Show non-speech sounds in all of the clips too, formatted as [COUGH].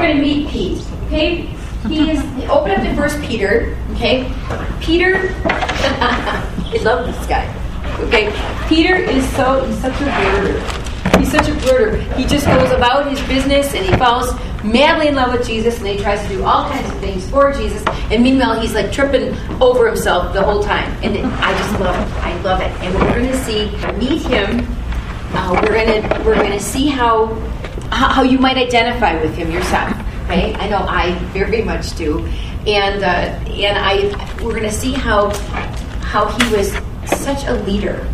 going to meet Pete. Okay, he is. Open up to First Peter. Okay, Peter. [LAUGHS] I love this guy. Okay, Peter is so he's such a blurter. He's such a blurter. He just goes about his business and he falls madly in love with Jesus and he tries to do all kinds of things for Jesus. And meanwhile, he's like tripping over himself the whole time. And I just love it. I love it. And we're going to see meet him. Uh, we're gonna we're gonna see how how you might identify with him yourself. Okay, I know I very much do, and uh, and I we're gonna see how how he was such a leader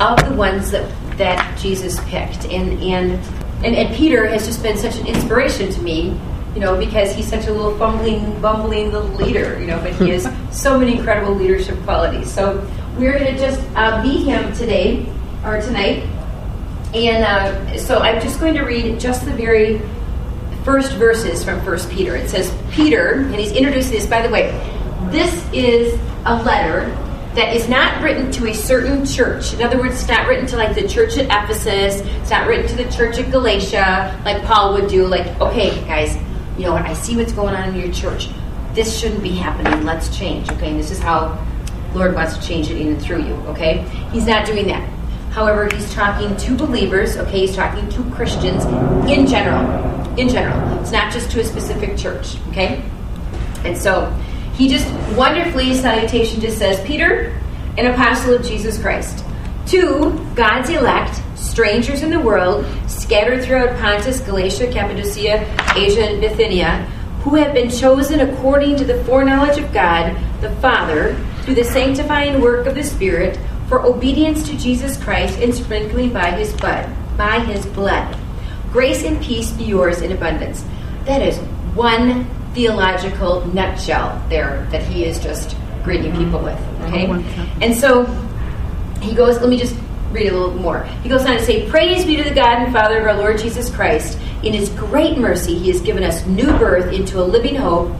of the ones that that Jesus picked, and and and, and Peter has just been such an inspiration to me, you know, because he's such a little fumbling, bumbling little leader, you know, but he has [LAUGHS] so many incredible leadership qualities. So we're going to just uh, meet him today or tonight, and uh, so I'm just going to read just the very first verses from First Peter. It says, Peter, and he's introducing this. By the way, this is a letter that is not written to a certain church. In other words, it's not written to like the church at Ephesus. It's not written to the church at Galatia, like Paul would do. Like, okay, guys, you know what? I see what's going on in your church. This shouldn't be happening. Let's change. Okay, and this is how Lord wants to change it in and through you. Okay, He's not doing that. However, He's talking to believers. Okay, He's talking to Christians in general. In general, it's not just to a specific church. Okay, and so he just wonderfully, salutation just says, Peter, an apostle of Jesus Christ, to God's elect, strangers in the world, scattered throughout Pontus, Galatia, Cappadocia, Asia, and Bithynia, who have been chosen according to the foreknowledge of God the Father, through the sanctifying work of the Spirit, for obedience to Jesus Christ and sprinkling by his blood, by his blood. Grace and peace be yours in abundance. That is one theological nutshell there that he is just greeting people mm-hmm. with. Okay? Mm-hmm. And so he goes, let me just read a little more. He goes on to say, Praise be to the God and Father of our Lord Jesus Christ. In his great mercy, he has given us new birth into a living hope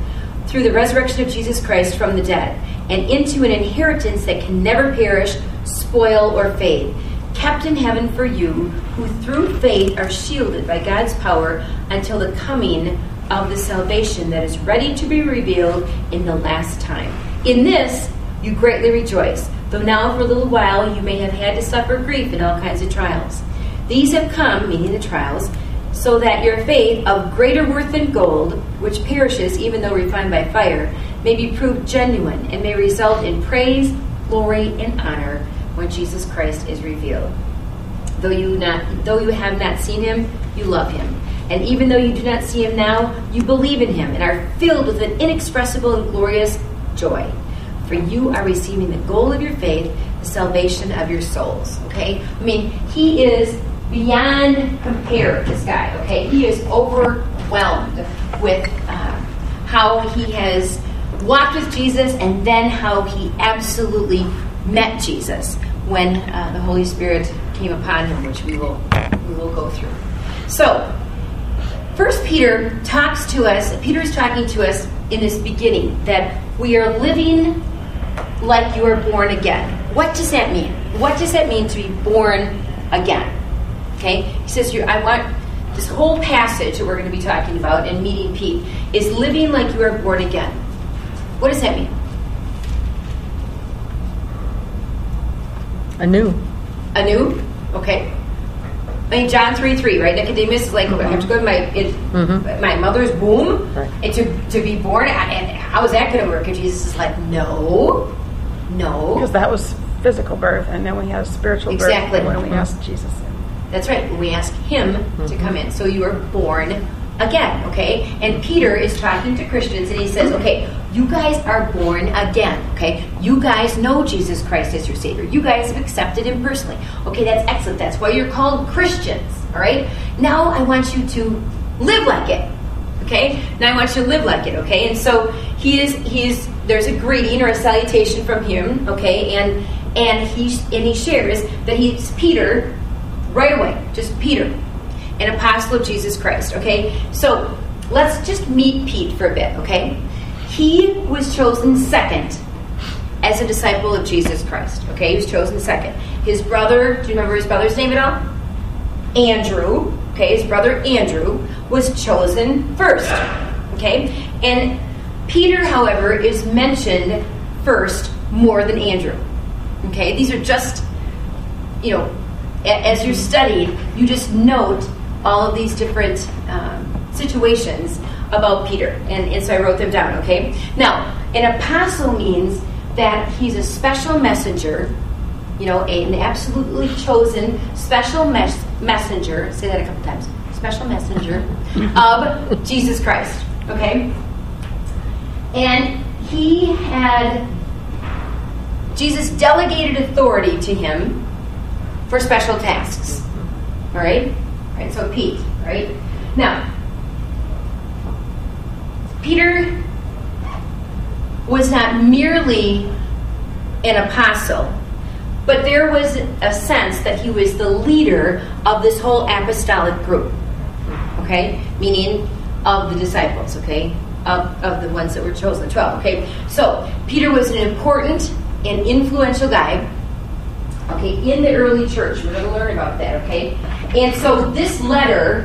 through the resurrection of Jesus Christ from the dead, and into an inheritance that can never perish, spoil, or fade, kept in heaven for you, who through faith are shielded by God's power until the coming of the salvation that is ready to be revealed in the last time. In this you greatly rejoice, though now for a little while you may have had to suffer grief in all kinds of trials. These have come, meaning the trials, so that your faith, of greater worth than gold, which perishes even though refined by fire, may be proved genuine and may result in praise, glory, and honor when Jesus Christ is revealed. Though you not though you have not seen him, you love him. And even though you do not see him now, you believe in him and are filled with an inexpressible and glorious joy. For you are receiving the goal of your faith, the salvation of your souls. Okay? I mean, he is beyond compare, this guy. Okay? He is overwhelmed with uh, how he has walked with Jesus and then how he absolutely met Jesus when uh, the Holy Spirit came upon him, which we will we will go through. So, First Peter talks to us, Peter is talking to us in this beginning that we are living like you are born again. What does that mean? What does that mean to be born again? Okay? He says I want this whole passage that we're going to be talking about and meeting Pete is living like you are born again. What does that mean? Anew. Anew? Okay. I mean, John 3 3, right? Nicodemus like, mm-hmm. I have to go to my in, mm-hmm. my mother's womb right. and to, to be born. And how is that going to work? And Jesus is like, no, no. Because that was physical birth, and then we have spiritual exactly. birth when we mm-hmm. ask Jesus in. That's right. We ask Him to mm-hmm. come in. So you are born again, okay? And Peter is talking to Christians and he says, okay, you guys are born again, okay? You guys know Jesus Christ as your Savior. You guys have accepted Him personally. Okay, that's excellent. That's why you're called Christians, all right? Now I want you to live like it, okay? Now I want you to live like it, okay? And so he is, he is, there's a greeting or a salutation from him, okay? And and he and he shares that he's Peter right away, just Peter, an apostle of Jesus Christ, okay? So let's just meet Pete for a bit, okay? He was chosen second as a disciple of Jesus Christ. Okay, he was chosen second. His brother, do you remember his brother's name at all? Andrew. okay, his brother Andrew, was chosen first. Okay? And Peter, however, is mentioned first more than Andrew. Okay? These are just, you know, as you studied, you just note all of these different um, situations about Peter. And, and so I wrote them down, okay? Now, an apostle means that he's a special messenger, you know, an absolutely chosen special mes- messenger. Say that a couple times. Special messenger of [LAUGHS] Jesus Christ, okay? And he had, Jesus delegated authority to him for special tasks. All right? Right, so Pete, right? Now, Peter was not merely an apostle, but there was a sense that he was the leader of this whole apostolic group. Okay? Meaning of the disciples, okay? Of, of the ones that were chosen, 12, okay? So, Peter was an important and influential guy, okay, in the early church. We're going to learn about that, okay? And so, this letter,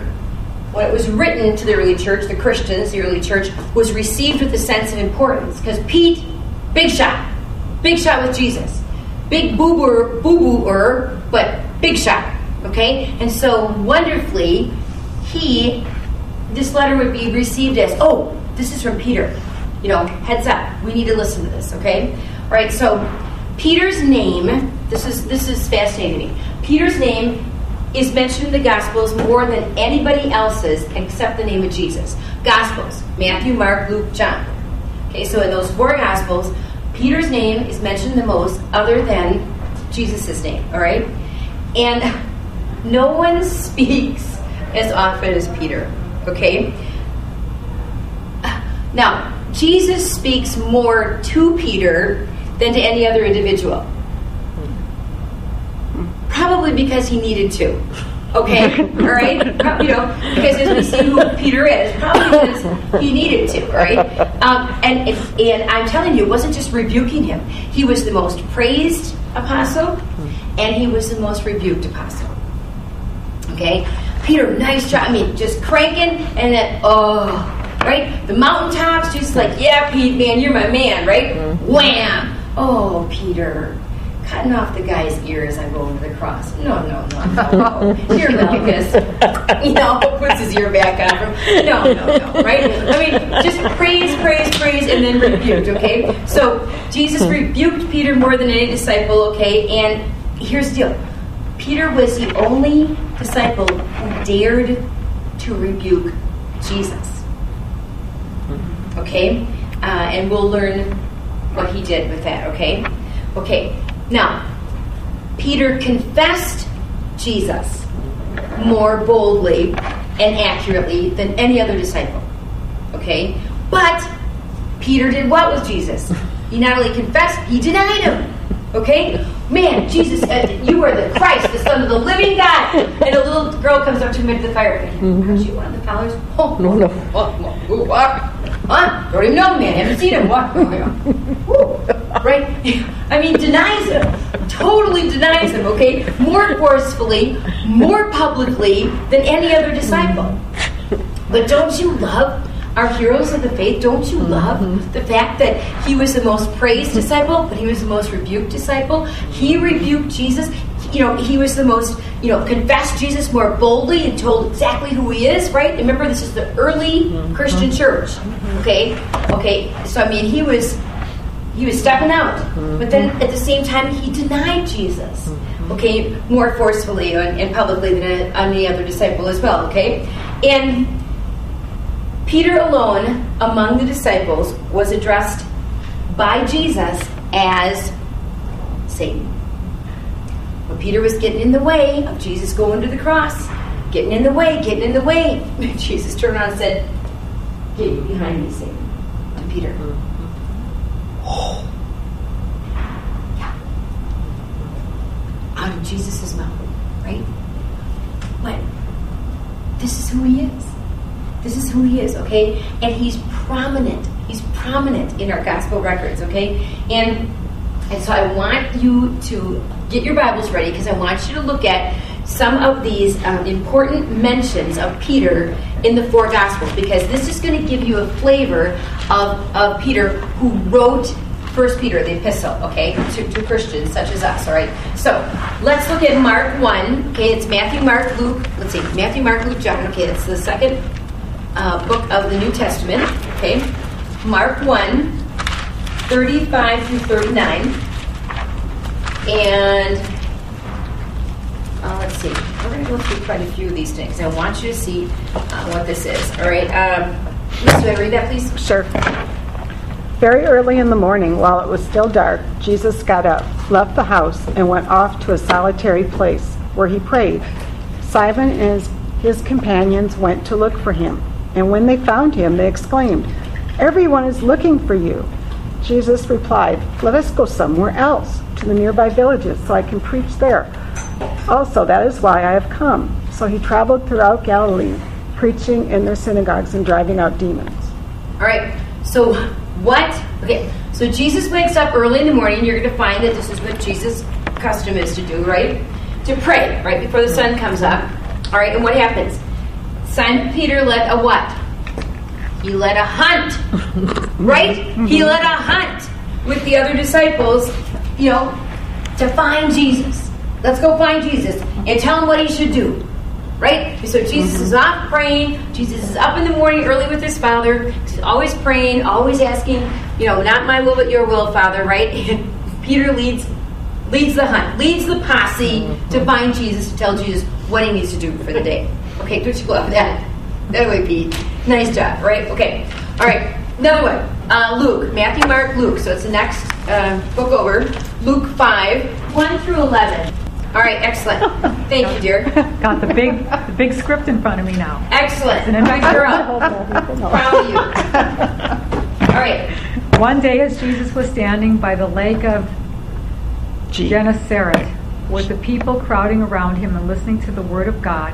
when it was written to the early church, the Christians, the early church, was received with a sense of importance because Pete, big shot, big shot with Jesus, big boo boo boo boo but big shot, okay? And so wonderfully, he, this letter would be received as, oh, this is from Peter. You know, heads up, we need to listen to this, okay? All right, so Peter's name, this is this is fascinating. Peter's name is mentioned in the Gospels more than anybody else's except the name of Jesus. Gospels Matthew, Mark, Luke, John. Okay, so in those four Gospels, Peter's name is mentioned the most, other than Jesus' name, all right? And no one [LAUGHS] speaks as often as Peter, okay? Now, Jesus speaks more to Peter than to any other individual. Probably because he needed to. Okay, [LAUGHS] all right, you know, because as we see who Peter is, probably because he needed to, right? Um, and and I'm telling you, it wasn't just rebuking him; he was the most praised apostle, and he was the most rebuked apostle. Okay, Peter, nice job. I mean, just cranking, and then oh, right, the mountaintops, just like yeah, Pete, man, you're my man, right? Wham! Oh, Peter, cutting off the guy's ear as I go over the cross. No, no, no, no. no. [LAUGHS] Here, Malchus, you know, [LAUGHS] puts his ear back on. him. No, no, no, right? I mean, just praise, praise, praise, and then rebuked, okay? So Jesus rebuked Peter more than any disciple, okay? And here's the deal Peter was the only disciple who dared to rebuke Jesus. Okay? Uh, and we'll learn what he did with that, okay? Okay, now, Peter confessed Jesus more boldly and accurately than any other disciple, okay? But Peter did what with Jesus? He not only confessed, he denied him. Okay? Man, Jesus, uh, you are the Christ, the Son of the living God. And a little girl comes up to him at the fire. Aren't you one of the followers? Oh, no, no. What? What? what? Huh? Don't even know the man. Haven't seen him. What? Woo. Right? [LAUGHS] I mean, denies him. Totally denies him, okay? More forcefully, more publicly than any other disciple. But don't you love our heroes of the faith, don't you mm-hmm. love the fact that he was the most praised mm-hmm. disciple, but he was the most rebuked disciple? He rebuked Jesus. You know, he was the most, you know, confessed Jesus more boldly and told exactly who he is, right? Remember, this is the early mm-hmm. Christian church. Okay? Okay, so I mean he was he was stepping out. But then at the same time he denied Jesus. Okay, more forcefully and, and publicly than any other disciple as well, okay? And Peter alone among the disciples was addressed by Jesus as Satan. When Peter was getting in the way of Jesus going to the cross, getting in the way, getting in the way, [LAUGHS] Jesus turned around and said, Get behind me, Satan, to Peter. Oh. Yeah. Out of Jesus' mouth, right? What? This is who he is. This is who he is, okay? And he's prominent. He's prominent in our gospel records, okay? And and so I want you to get your Bibles ready because I want you to look at some of these um, important mentions of Peter in the four Gospels because this is going to give you a flavor of, of Peter who wrote First Peter, the epistle, okay, to, to Christians such as us, all right? So let's look at Mark 1, okay, it's Matthew, Mark, Luke, let's see, Matthew, Mark, Luke, John, okay, it's the second uh, book of the New Testament, okay? Mark 1, 35 through 39. And uh, let's see, we're going to go through quite a few of these things. I want you to see uh, what this is, all right? Um, I read that, please? Sure. Very early in the morning, while it was still dark, Jesus got up, left the house, and went off to a solitary place where he prayed. Simon and his companions went to look for him, and when they found him, they exclaimed, Everyone is looking for you. Jesus replied, Let us go somewhere else, to the nearby villages, so I can preach there. Also, that is why I have come. So he traveled throughout Galilee, preaching in their synagogues and driving out demons. All right, so what? Okay, so Jesus wakes up early in the morning. You're going to find that this is what Jesus' custom is to do, right? To pray, right before the sun comes up. All right, and what happens? Simon Peter led a what? He led a hunt, [LAUGHS] right? He led a hunt with the other disciples, you know, to find Jesus. Let's go find Jesus and tell him what he should do. Right? So Jesus is mm-hmm. off praying. Jesus is up in the morning early with his father. He's always praying, always asking, you know, not my will but your will, Father, right? [LAUGHS] And Peter leads leads the hunt, leads the posse to mm-hmm. find Jesus, to tell Jesus what he needs to do for the day. Okay, don't you love that? That way, Pete. Nice job, right? Okay. All right. Another one. Uh, Luke. Matthew, Mark, Luke. So it's the next uh, book over. Luke 5, 1 through 11. All right, excellent. [LAUGHS] Thank you, dear. Got the big, the big script in front of me now. Excellent. And an Nice girl. adventure. Proud of you. All right. One day, as Jesus was standing by the lake of Gennesaret, with the people crowding around him and listening to the word of God,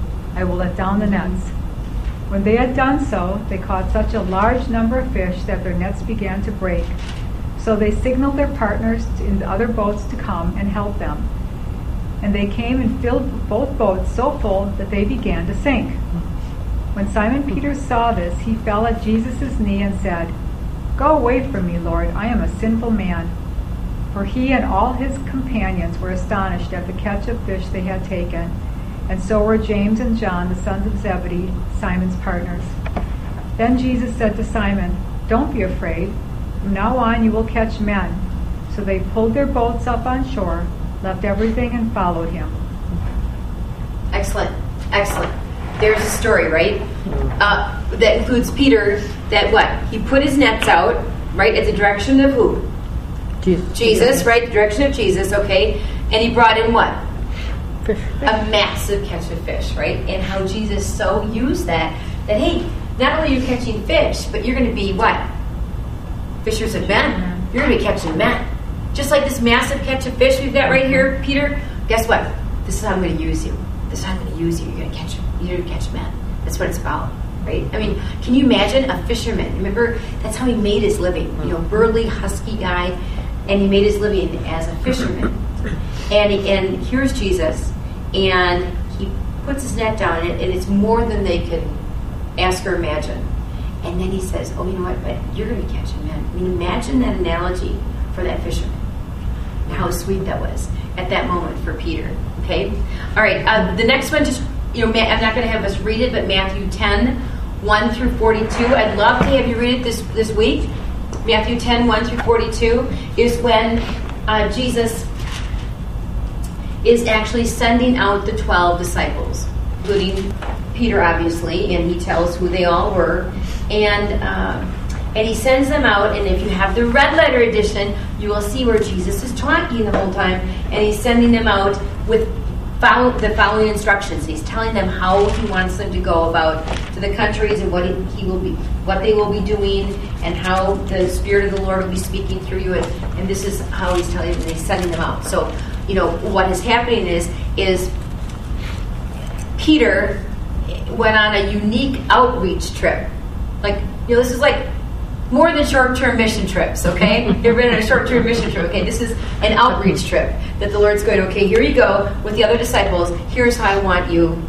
I will let down the nets. When they had done so, they caught such a large number of fish that their nets began to break. So they signaled their partners in the other boats to come and help them. And they came and filled both boats so full that they began to sink. When Simon Peter saw this, he fell at Jesus' knee and said, Go away from me, Lord, I am a sinful man. For he and all his companions were astonished at the catch of fish they had taken, and so were James and John, the sons of Zebedee, Simon's partners. Then Jesus said to Simon, Don't be afraid. From now on you will catch men. So they pulled their boats up on shore, left everything, and followed him. Excellent. Excellent. There's a story, right? Uh, that includes Peter. That what? He put his nets out, right, at the direction of who? Jesus. Jesus, right? The direction of Jesus, okay? And he brought in what? [LAUGHS] A massive catch of fish, right? And how Jesus so used that, that hey, not only are you catching fish, but you're going to be what? Fishers of men. Mm-hmm. You're going to be catching men. Just like this massive catch of fish we've got right here, Peter, guess what? This is how I'm going to use you. This is how I'm going to use you. You're going to catch you're going to catch men. That's what it's about, right? I mean, can you imagine a fisherman? Remember, that's how he made his living. You know, burly, husky guy, and he made his living as a fisherman. [LAUGHS] And and here's Jesus, and he puts his net down, and, it's more than they can ask or imagine. And then he says, "Oh, you know what? But you're going to catch catching men." I mean, imagine that analogy for that fisherman. How sweet that was at that moment for Peter. Okay, all right. Uh, the next one, just you know, I'm not going to have us read it, but Matthew 10, 1 through 42. I'd love to have you read it this this week. Matthew 10, 1 through 42 is when uh, Jesus is actually sending out the 12 disciples, including Peter, obviously, and he tells who they all were. And, um, and he sends them out, and if you have the red letter edition, you will see where Jesus is talking the whole time, and he's sending them out with follow the following instructions. He's telling them how he wants them to go about to the countries and what he will be, what they will be doing, and how the Spirit of the Lord will be speaking through you. And, and this is how he's telling them. He's sending them out. So, you know, what is happening is is Peter went on a unique outreach trip. Like, you know, this is like more than short-term mission trips, okay? [LAUGHS] You've been on a short-term mission trip, okay? This is an outreach trip that the Lord's going, okay, here you go with the other disciples. Here's how I want you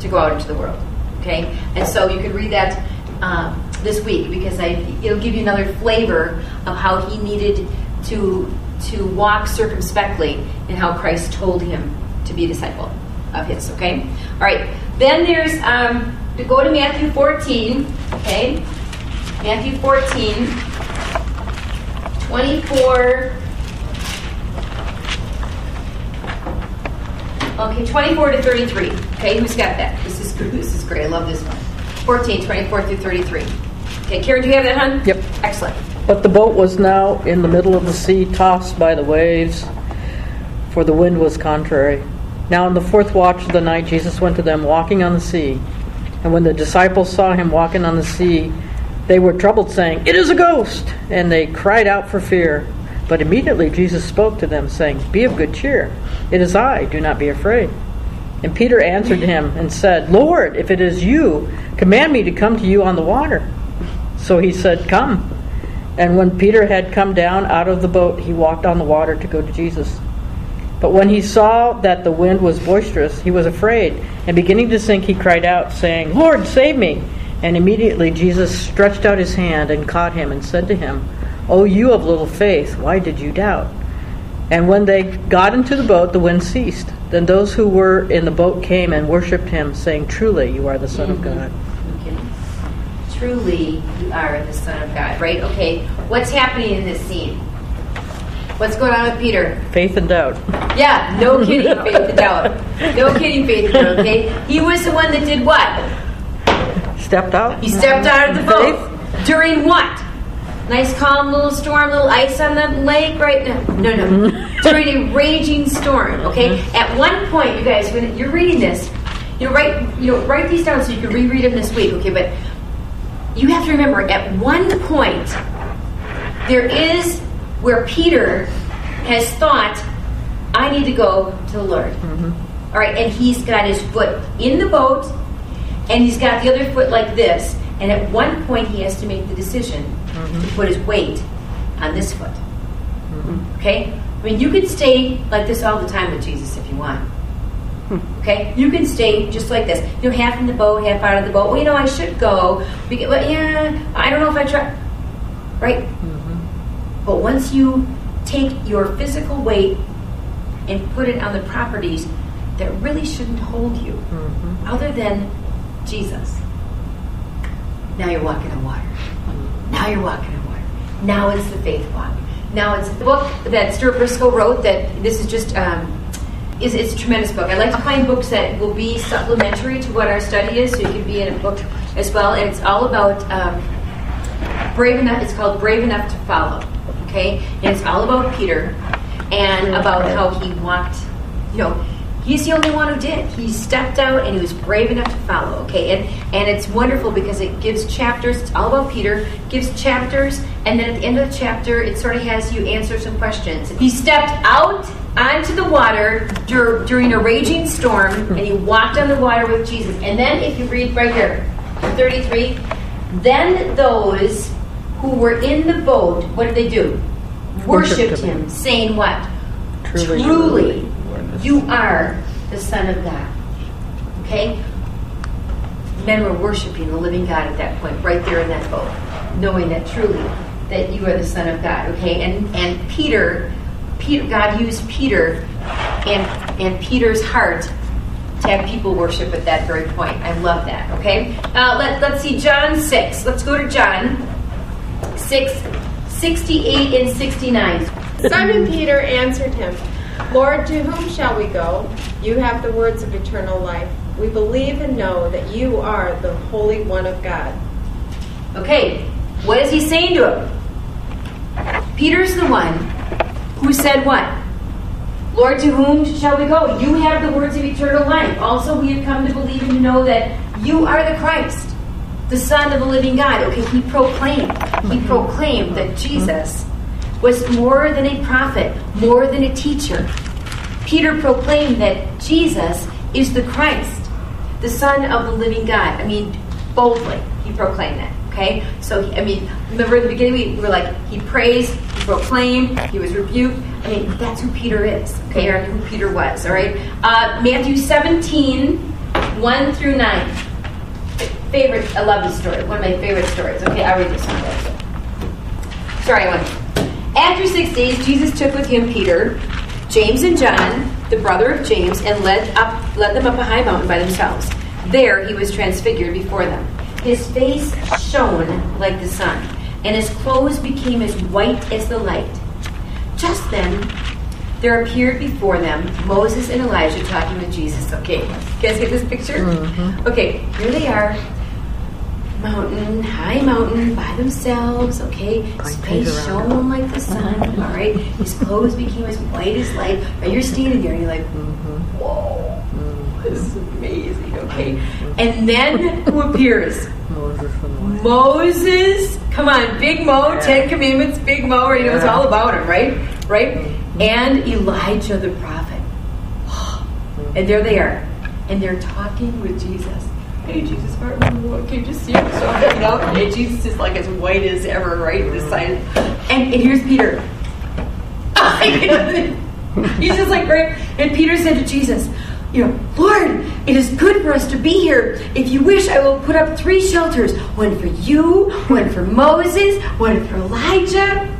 to go out into the world, okay? And so you can read that um, this week because I, it'll give you another flavor of how he needed to to walk circumspectly in how Christ told him to be a disciple of his, okay? All right. Then there's um, to go to Matthew 14, okay? Matthew 14, 24. Okay, 24 to 33. Okay, who's got that? This is [LAUGHS] this is great. I love this one. 14, 24 through 33. Okay, Karen, do you have that, hon? Yep. Excellent. But the boat was now in the middle of the sea, tossed by the waves, for the wind was contrary. Now, in the fourth watch of the night, Jesus went to them walking on the sea. And when the disciples saw him walking on the sea, they were troubled, saying, It is a ghost! And they cried out for fear. But immediately Jesus spoke to them, saying, Be of good cheer. It is I, do not be afraid. And Peter answered him and said, Lord, if it is you, command me to come to you on the water. So he said, Come. And when Peter had come down out of the boat, he walked on the water to go to Jesus. But when he saw that the wind was boisterous, he was afraid, and beginning to sink, he cried out, saying, Lord, save me! And immediately Jesus stretched out his hand and caught him and said to him, O you of little faith, why did you doubt? And when they got into the boat, the wind ceased. Then those who were in the boat came and worshipped him, saying, Truly, you are the Son of mm-hmm. God. Truly, you are the Son of God, right? Okay, what's happening in this scene? What's going on with Peter? Faith and doubt. Yeah, no kidding, faith and doubt. No kidding, faith and doubt, okay? He was the one that did what? Stepped out. He stepped out of the boat. During what? Nice calm little storm, little ice on the lake, right? No, no, no. [LAUGHS] During a raging storm, okay? Mm-hmm. At one point, you guys, when you're reading this, you know, write, you know, write these down so you can reread them this week, okay? But you have to remember, at one point, there is where Peter has thought, I need to go to the Lord. Mm-hmm. All right, and he's got his foot in the boat, and he's got the other foot like this. And at one point, he has to make the decision mm-hmm. to put his weight on this foot. Mm-hmm. Okay? I mean, you can stay like this all the time with Jesus if you want. Okay? You can stay just like this. You know, half in the boat, half out of the boat. Well, you know, I should go. Because, well, yeah, I don't know if I try. Right? But once you take your physical weight and put it on the properties that really shouldn't hold you, other than Jesus, now you're walking on water. Now you're walking on water. Now it's the faith walk. Now it's the book that Stuart Briscoe wrote. That this is just um, is it's a tremendous book. I like to find books that will be supplementary to what our study is, so you can be in a book as well. And it's all about um, brave enough. It's called Brave Enough to Follow. Okay, and it's all about Peter and about how he walked. You know, he's the only one who did. He stepped out and he was brave enough to follow. Okay, and and it's wonderful because it gives chapters. It's all about Peter. Gives chapters, and then at the end of the chapter, it sort of has you answer some questions. He stepped out onto the water dur- during a raging storm, and he walked on the water with Jesus. And then, if you read right here, thirty-three, then those who were in the boat, what did they do? Worshipped Worshipped him. him, saying what? Truly, Truly, you are the Son of God. Okay? Men were worshiping the living God at that point, right there in that boat, knowing that truly that you are the Son of God. Okay? And and Peter, Peter God used Peter and and Peter's heart to have people worship at that very point. I love that. Okay? Uh, let, let's see, John 6. Let's go to John 6, 68 and 69. Simon Peter answered him, Lord, to whom shall we go? You have the words of eternal life. We believe and know that you are the Holy One of God. Okay, what is he saying to him? Peter's the one who said what? Lord, to whom shall we go? You have the words of eternal life. Also, we have come to believe and to know that you are the Christ, the Son of the living God. Okay, he proclaimed. He mm-hmm. proclaimed that Jesus was more than a prophet, more than a teacher. Peter proclaimed that Jesus is the Christ, the Son of the living God. I mean, boldly, he proclaimed that. Okay? So, I mean, remember in the beginning we were like, he praised, he proclaimed, he was rebuked. I mean, that's who Peter is, okay, or who Peter was, all right? Uh, Matthew 17, 1 through 9. Favorite, I love this story, one of my favorite stories. Okay, I'll read this one. Sorry, went. After six days, Jesus took with him Peter, James, and John, the brother of James, and led, up, led them up a high mountain by themselves. There he was transfigured before them. His face shone like the sun, and his clothes became as white as the light. Just then, there appeared before them Moses and Elijah talking with Jesus. Okay, you guys get this picture? Mm-hmm. Okay, here they are. Mountain, high mountain, by themselves, okay? His face shone like the sun, mm-hmm. all right? His clothes became as white as light. And you're standing there and you're like, mm-hmm. whoa, this is amazing, okay? And then who appears? Moses Moses, come on, Big Mo, Ten Commandments, Big Mo, right? You know, it's all about him, right? Right? Mm-hmm. And Elijah the prophet. [GASPS] And there they are. And they're talking with Jesus. Hey, Jesus, Martin, can you just see him so hanging out? And Jesus is like as white as ever, right? This mm-hmm. side. And, and here's Peter. [LAUGHS] [LAUGHS] He's just like, right? And Peter said to Jesus, you know, Lord, it is good for us to be here. If you wish, I will put up three shelters one for you, one for Moses, one for Elijah.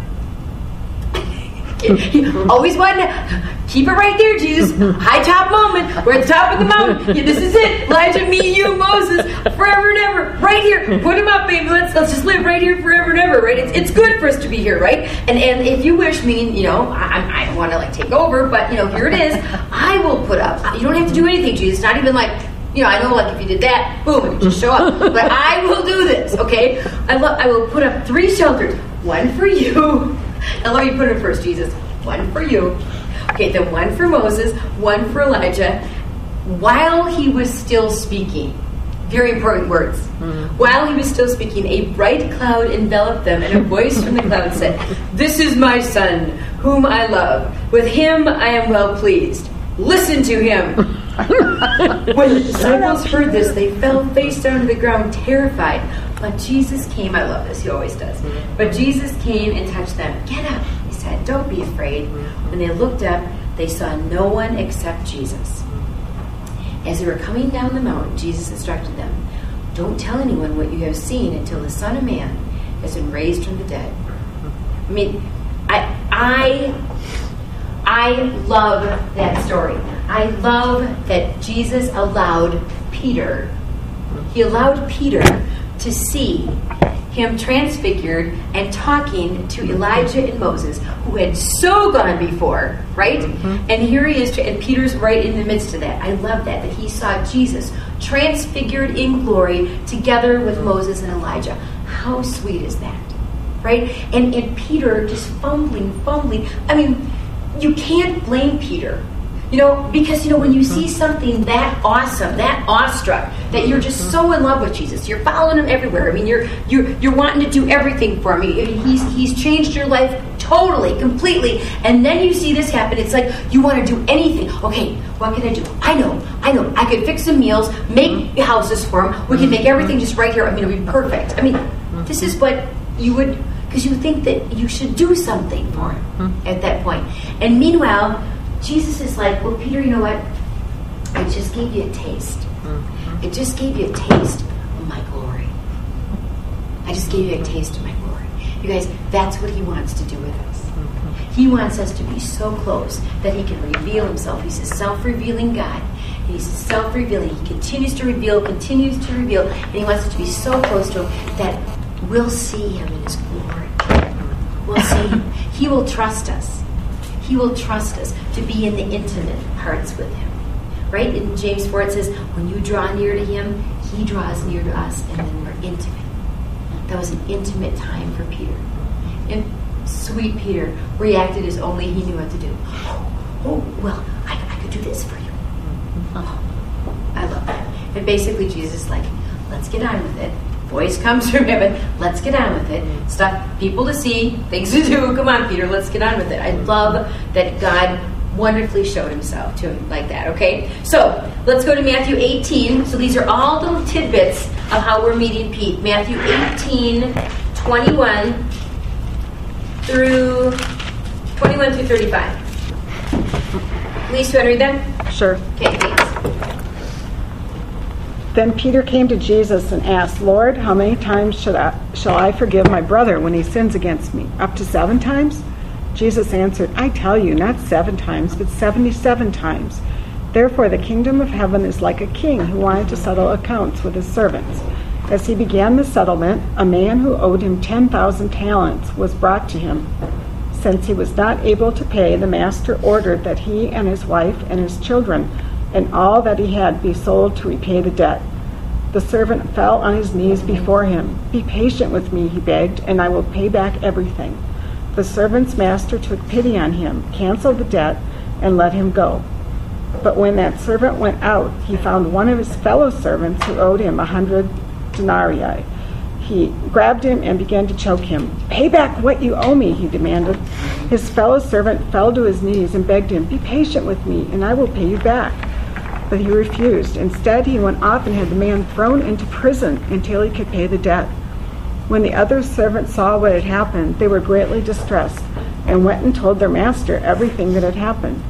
Always wanted to keep it right there, Jesus. High top moment. We're at the top of the mountain. Yeah, this is it. Elijah, me, you, Moses, forever and ever. Right here. Put him up, baby. Let's let's just live right here forever and ever, right? It's, it's good for us to be here, right? And and if you wish, meaning, you know, I, I want to like take over, but you know, here it is. I will put up. You don't have to do anything, Jesus. Not even like you know, I know like if you did that, boom, would just show up. But I will do this, okay? I love I will put up three shelters. One for you. Let me put it first, Jesus. One for you. Okay, then one for Moses, one for Elijah. While he was still speaking, very important words. Mm. While he was still speaking, a bright cloud enveloped them, and a voice from the cloud said, This is my son, whom I love. With him I am well pleased. Listen to him. [LAUGHS] when the disciples heard this, they fell face down to the ground, terrified. But Jesus came. I love this. He always does. Mm-hmm. But Jesus came and touched them. Get up, he said. Don't be afraid. Mm-hmm. When they looked up, they saw no one except Jesus. Mm-hmm. As they were coming down the mountain, Jesus instructed them, Don't tell anyone what you have seen until the Son of Man has been raised from the dead. I mean, I, I, I love that story. I love that Jesus allowed Peter, he allowed Peter to see him transfigured and talking to Elijah and Moses, who had so gone before, right? Mm-hmm. And here he is, and Peter's right in the midst of that. I love that, that he saw Jesus transfigured in glory together with Moses and Elijah. How sweet is that? Right? And, and Peter just fumbling, fumbling. I mean, you can't blame Peter. You know, because you know when you see something that awesome, that awestruck, that you're just so in love with Jesus, you're following him everywhere. I mean, you're you're you're wanting to do everything for him. He's he's changed your life totally, completely, and then you see this happen. It's like you want to do anything. Okay, what can I do? I know, I know. I could fix some meals, make houses for him. We can make everything just right here. I mean, it'll be perfect. I mean, this is what you would because you think that you should do something for him at that point. And meanwhile, Jesus is like, well, Peter, you know what? I just gave you a taste. Mm-hmm. I just gave you a taste of my glory. I just gave you a taste of my glory. You guys, that's what he wants to do with us. Mm-hmm. He wants us to be so close that he can reveal himself. He's a self-revealing God. He's self-revealing. He continues to reveal, continues to reveal, and he wants us to be so close to him that we'll see him in his glory. We'll see him. He will trust us. He will trust us to be in the intimate parts with him. Right? In James 4 it says, when you draw near to him, he draws near to us, and then we're intimate. That was an intimate time for Peter. And sweet Peter reacted as only he knew what to do. oh, oh well, I, I could do this for you. [LAUGHS] Oh, I love that. And basically, Jesus is like, let's get on with it. Voice comes from heaven. Let's get on with it. Stuff, people to see, things to do. Come on, Peter, let's get on with it. I love that God wonderfully showed himself to him like that, okay? So let's go to Matthew 18. So these are all little tidbits of how we're meeting Pete. Matthew 18, 21 through 21 through 35. Lisa, you want to read them? Sure. Okay. Then Peter came to Jesus and asked, Lord, how many times should I, shall I forgive my brother when he sins against me? Up to seven times? Jesus answered, I tell you, not seven times, but seventy seven times. Therefore, the kingdom of heaven is like a king who wanted to settle accounts with his servants. As he began the settlement, a man who owed him 10,000 talents was brought to him. Since he was not able to pay, the master ordered that he and his wife and his children and all that he had be sold to repay the debt. The servant fell on his knees before him. Be patient with me, he begged, and I will pay back everything. The servant's master took pity on him, canceled the debt, and let him go. But when that servant went out, he found one of his fellow servants who owed him a hundred denarii. He grabbed him and began to choke him. Pay back what you owe me, he demanded. His fellow servant fell to his knees and begged him, Be patient with me, and I will pay you back. But he refused. Instead, he went off and had the man thrown into prison until he could pay the debt. When the other servants saw what had happened, they were greatly distressed and went and told their master everything that had happened.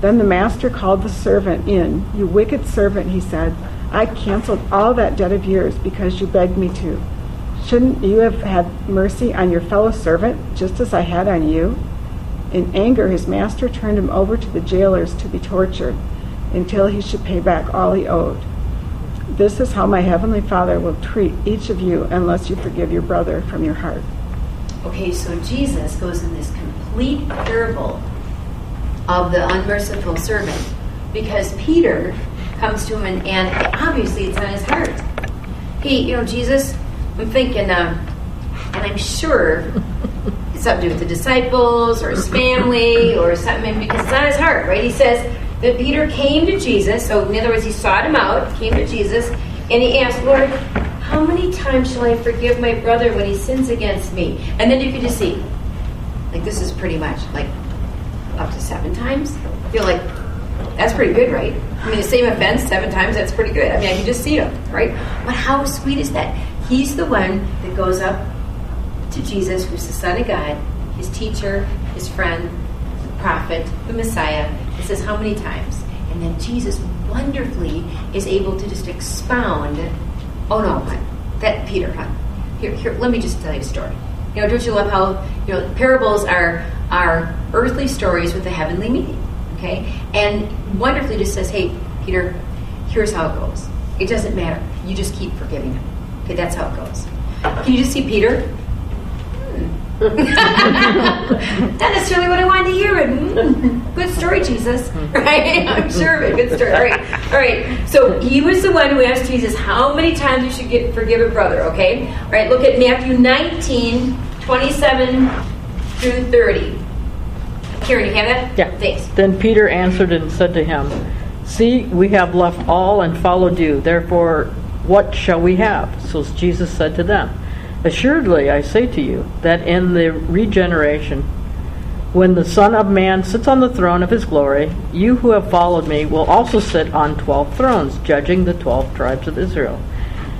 Then the master called the servant in. You wicked servant, he said, I canceled all that debt of yours because you begged me to. Shouldn't you have had mercy on your fellow servant just as I had on you? In anger, his master turned him over to the jailers to be tortured until he should pay back all he owed. This is how my heavenly Father will treat each of you unless you forgive your brother from your heart. Okay, so Jesus goes in this complete parable of the unmerciful servant because Peter comes to him and, and obviously it's on his heart. He, you know, Jesus, I'm thinking, uh, and I'm sure it's something to do with the disciples or his family or something because it's on his heart, right? He says that Peter came to Jesus, so in other words, he sought him out, came to Jesus, and he asked, Lord, how many times shall I forgive my brother when he sins against me? And then you can just see, like, this is pretty much like up to seven times. I feel like that's pretty good, right? I mean, the same offense seven times, that's pretty good. I mean, I can just see him, right? But how sweet is that? He's the one that goes up to Jesus, who's the Son of God, his teacher, his friend, the prophet, the Messiah. Says, How many times? And then Jesus wonderfully is able to just expound. Oh no, that Peter, hon. Here, here, let me just tell you a story. You know, don't you love how you know parables are are earthly stories with a heavenly meaning? Okay, and wonderfully just says, "Hey, Peter, here's how it goes. It doesn't matter. You just keep forgiving him. Okay, that's how it goes. Can you just see Peter? [LAUGHS] Not necessarily what I wanted to hear, but mm, good story, Jesus. [LAUGHS] Right? I'm sure of it. Good story. All right. All right. So he was the one who asked Jesus how many times you should get, forgive a brother, okay? All right, look at Matthew 19, 27 through 30. Karen, you have that? Yeah. Thanks. Then Peter answered and said to him, See, we have left all and followed you. Therefore, what shall we have? So Jesus said to them, Assuredly, I say to you, that in the regeneration, when the Son of Man sits on the throne of his glory, you who have followed me will also sit on twelve thrones, judging the twelve tribes of Israel.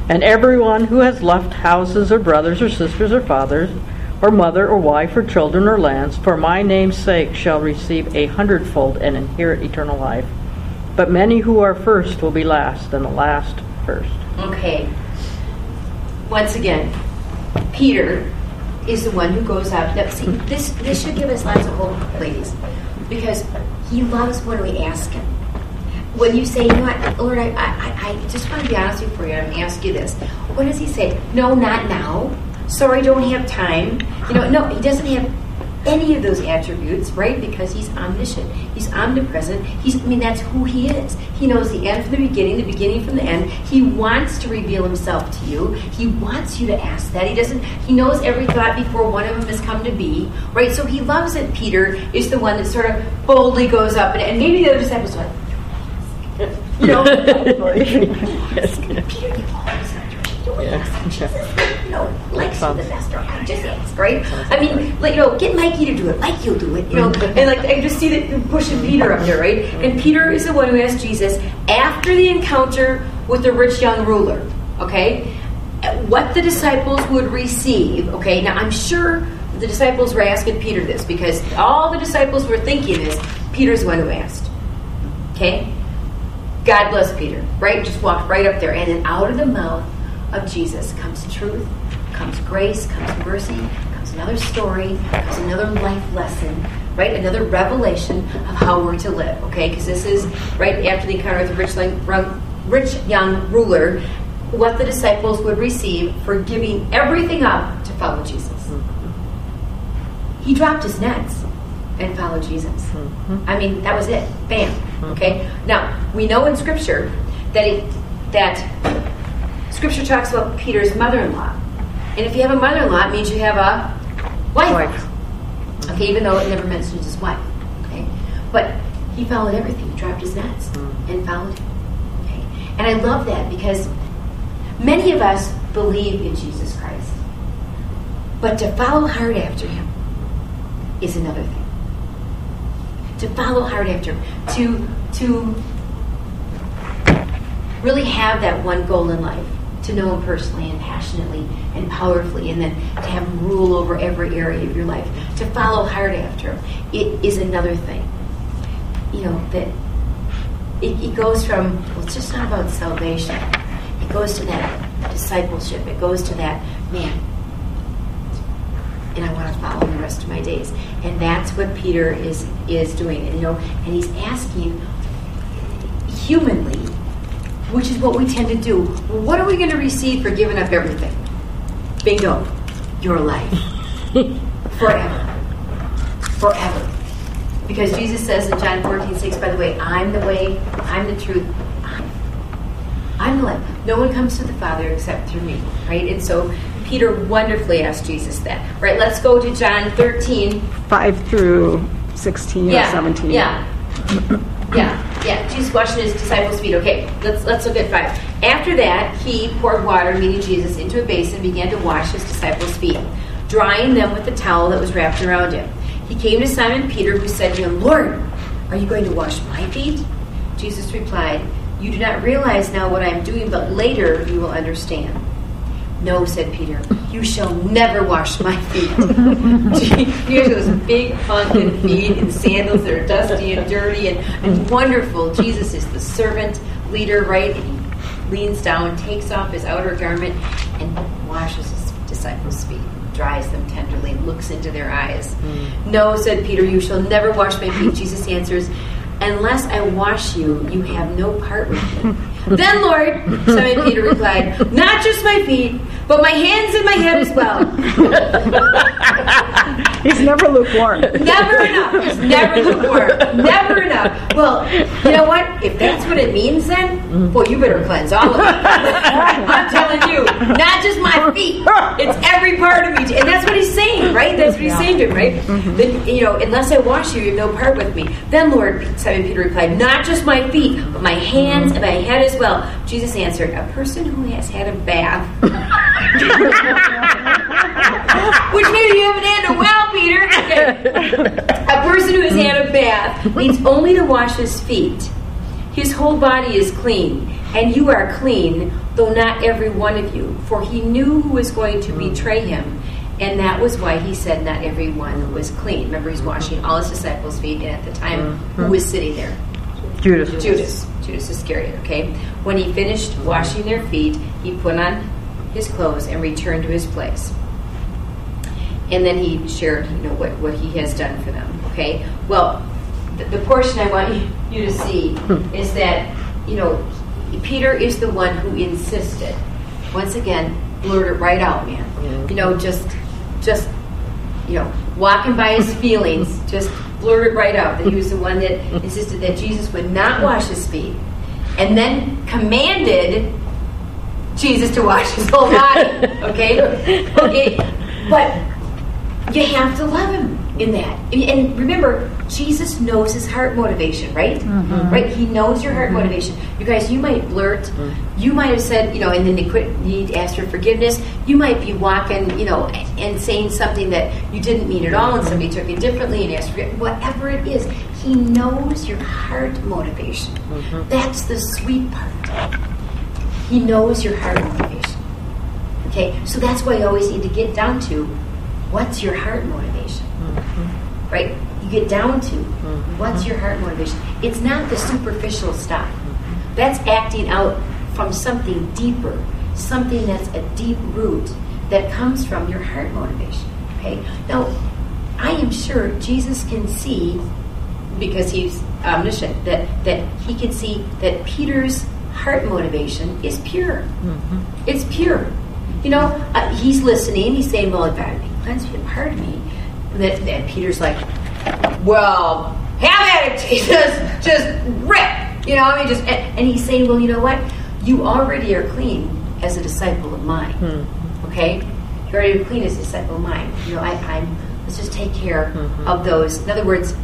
And everyone who has left houses or brothers or sisters or fathers, or mother or wife or children or lands, for my name's sake shall receive a hundredfold and inherit eternal life. But many who are first will be last, and the last first. Okay. Once again, Peter is the one who goes out. Now, see, this this should give us lots of hope, ladies, because he loves when we ask him. When you say, you know what, Lord, I, I, I just want to be honest with you, I'm going to ask you this. What does he say? No, not now. Sorry, don't have time. You know, no, he doesn't have. Any of those attributes, right? Because he's omniscient, he's omnipresent. He's, I mean, that's who he is. He knows the end from the beginning, the beginning from the end. He wants to reveal himself to you. He wants you to ask that. He doesn't. He knows every thought before one of them has come to be, right? So he loves it. Peter is the one that sort of boldly goes up, and, and maybe the other disciples are like, you know, [LAUGHS] Peter, you always Yeah. ask [LAUGHS] Jesus, you know, like the best I just right? I mean, like, you know, get Mikey to do it. Mikey will do it, you know. And like, I just see that pushing Peter up there, right? And Peter is the one who asked Jesus after the encounter with the rich young ruler, okay, what the disciples would receive, okay. Now, I'm sure the disciples were asking Peter this because all the disciples were thinking is Peter's the one who asked, okay. God bless Peter, right? Just walked right up there. And then out of the mouth of Jesus comes truth, comes grace, comes mercy, comes another story, comes another life lesson, right? Another revelation of how we're to live, okay? Because this is right after the encounter with the rich, young- rich young ruler, what the disciples would receive for giving everything up to follow Jesus. He dropped his nets and followed Jesus. Mm-hmm. I mean, that was it. Bam. Mm-hmm. Okay. Now we know in Scripture that it, that Scripture talks about Peter's mother-in-law, and if you have a mother-in-law, it means you have a wife. Wife. Okay, even though it never mentions his wife. Okay, but he followed everything. He dropped his nets mm. and followed him. Okay, and I love that because many of us believe in Jesus Christ, but to follow hard after him is another thing to follow hard after him, to to really have that one goal in life, to know him personally and passionately and powerfully, and then to have him rule over every area of your life, to follow hard after him, it is another thing. You know that it, it goes from well, it's just not about salvation. It goes to that discipleship. It goes to that man and I want to follow the rest of my days. And that's what Peter is is doing. And, you know, and he's asking humanly, which is what we tend to do. What are we going to receive for giving up everything? Bingo, your life [LAUGHS] forever, forever. Because Jesus says in John 14, 6, by the way, I'm the way, I'm the truth, I'm the life. No one comes to the Father except through me, right? And so Peter wonderfully asked Jesus that, right? Let's go to John 13. 5 through 16 Yeah, or 17. yeah, yeah, yeah. Jesus washing his disciples' feet. Okay, let's let's look at five. After that, he poured water, meaning Jesus, into a basin, and began to wash his disciples' feet, drying them with the towel that was wrapped around him. He came to Simon Peter, who said to him, "Lord, are you going to wash my feet?" Jesus replied, "You do not realize now what I am doing, but later you will understand." No, said Peter, you shall never wash my feet. [LAUGHS] Here's those big honking feet and sandals that are dusty and dirty and, and wonderful. Jesus is the servant leader, right? And he leans down, takes off his outer garment, and washes his disciples' feet, dries them tenderly, looks into their eyes. Hmm. No, said Peter, you shall never wash my feet. Jesus answers, Unless I wash you, you have no part with me. [LAUGHS] then, Lord, Simon Peter replied, Not just my feet, but my hands and my head as well. He's never lukewarm. Never enough. It's never lukewarm. Never enough. Well, you know what? If that's what it means, then, well, you better cleanse all of it. I'm telling you, not just my feet. It's every part of me. And that's what he's saying, right? That's what he's saying to him, right? Mm-hmm. Then, you know, unless I wash you, you have no part with me. Then, Lord, Simon Peter replied, not just my feet, but my hands and my head as well. Jesus answered, a person who has had a bath [LAUGHS] which maybe you haven't had in a while, Peter. Okay. A person who has had a bath needs only to wash his feet. His whole body is clean, and you are clean, though not every one of you. For he knew who was going to betray him, and that was why he said not every one was clean. Remember, he's washing all his disciples' feet, and at the time, who was sitting there? Judas. Judas, Judas Iscariot, okay? When he finished washing their feet, he put on his clothes and returned to his place. And then he shared, you know, what, what he has done for them, okay? Well, the, the portion I want you, [LAUGHS] you to see hmm. is that, you know, Peter is the one who insisted. Once again, blurt it right out, man. You know, just, just you know, walking by his feelings, just blurted right out that he was the one that insisted that Jesus would not wash his feet, and then commanded Jesus to wash his whole body. Okay, [LAUGHS] okay, but you have to love him in that. And remember, Jesus knows his heart motivation, right? Mm-hmm. Right? He knows your heart mm-hmm. motivation. You guys, you might blurt. Mm-hmm. You might have said, you know, and then they quit. Need to ask for forgiveness. You might be walking, you know, and saying something that you didn't mean at all, and somebody took it differently and asked for whatever it is. He knows your heart motivation. That's the sweet part. He knows your heart motivation. Okay, so that's why you always need to get down to what's your heart motivation, Mm-hmm. right? You get down to mm-hmm. what's your heart motivation. It's not the superficial stuff. That's acting out from something deeper, something that's a deep root that comes from your heart motivation. Okay, now I am sure Jesus can see because he's omniscient that that he can see that Peter's heart motivation is pure. Mm-hmm. It's pure. You know, uh, he's listening. He's saying, "Well, if I cleanse you, pardon me." That, that Peter's like, "Well, have at it, [LAUGHS] Jesus. Just rip." You know, I mean, just and, and he's saying, "Well, you know what? You already are clean as a disciple of mine. Hmm. Okay, You're already are clean as a disciple of mine. You know, I, I'm. Let's just take care mm-hmm. of those. In other words,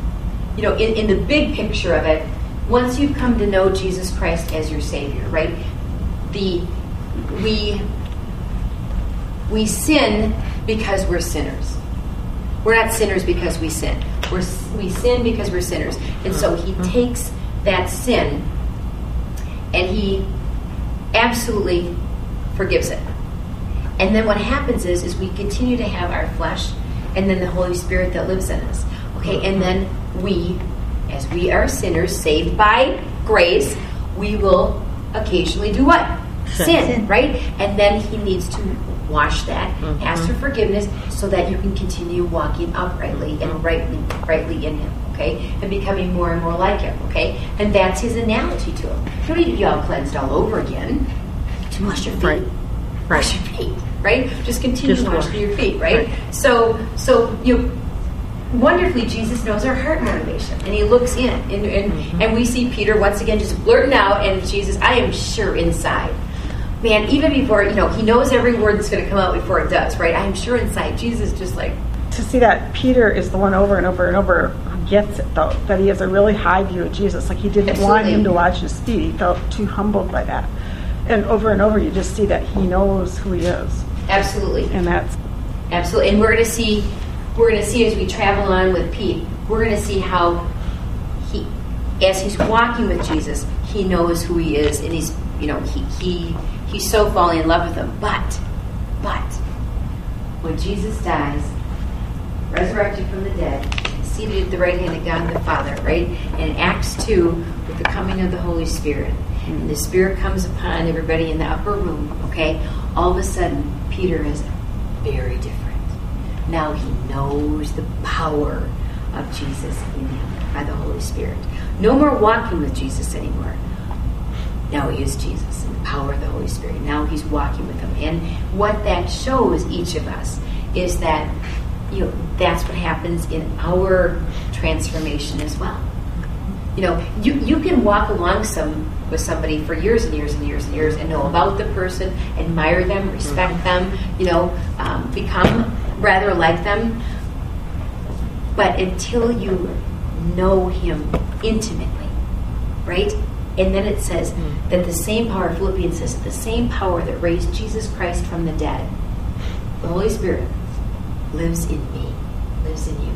you know, in, in the big picture of it, once you've come to know Jesus Christ as your Savior, right? The we we sin because we're sinners. We're not sinners because we sin. We're we sin because we're sinners, and so He mm-hmm. takes that sin and He absolutely forgives it. And then what happens is, is we continue to have our flesh, and then the Holy Spirit that lives in us. Okay, and then we, as we are sinners saved by grace, we will occasionally do what? Sin, right? And then He needs to wash that, ask for forgiveness, so that you can continue walking uprightly and rightly, rightly in Him. Okay, and becoming more and more like Him. Okay, and that's His analogy to Him. You don't need to be all cleansed all over again. To wash your feet Right. wash your feet, right? Just continue Just washing wash. your feet, right? So, so you wonderfully, Jesus knows our heart motivation, and He looks in, and and, Mm-hmm. and we see Peter once again just blurting out, and Jesus, I am sure inside. Man, even before you know, he knows every word that's going to come out before it does, right? I am sure inside, Jesus just like, To see that Peter is the one over and over and over who gets it, though, that he has a really high view of Jesus. Like he didn't want him to watch his feet. He felt too humbled by that. And over and over, you just see that he knows who he is. absolutely, And that's Absolutely, and we're going to see, we're going to see as we travel on with Pete, we're going to see how he, as he's walking with Jesus, he knows who he is, and he's, you know, he he he's so falling in love with them. But, but, when Jesus dies, resurrected from the dead, seated at the right hand of God the Father, right? And in Acts two, with the coming of the Holy Spirit, and the Spirit comes upon everybody in the upper room. Okay, all of a sudden, Peter is very different. Now he knows the power of Jesus in him by the Holy Spirit. No more walking with Jesus anymore. Now he is Jesus and the power of the Holy Spirit. Now he's walking with him. And what that shows each of us is that you know that's what happens in our transformation as well. You know, you, you can walk along some with somebody for years and years and years and years and know about the person, admire them, respect them, you know, um, become rather like them. But until you know him intimately, right? And then it says hmm. that the same power, Philippians says, the same power that raised Jesus Christ from the dead, the Holy Spirit, lives in me, lives in you.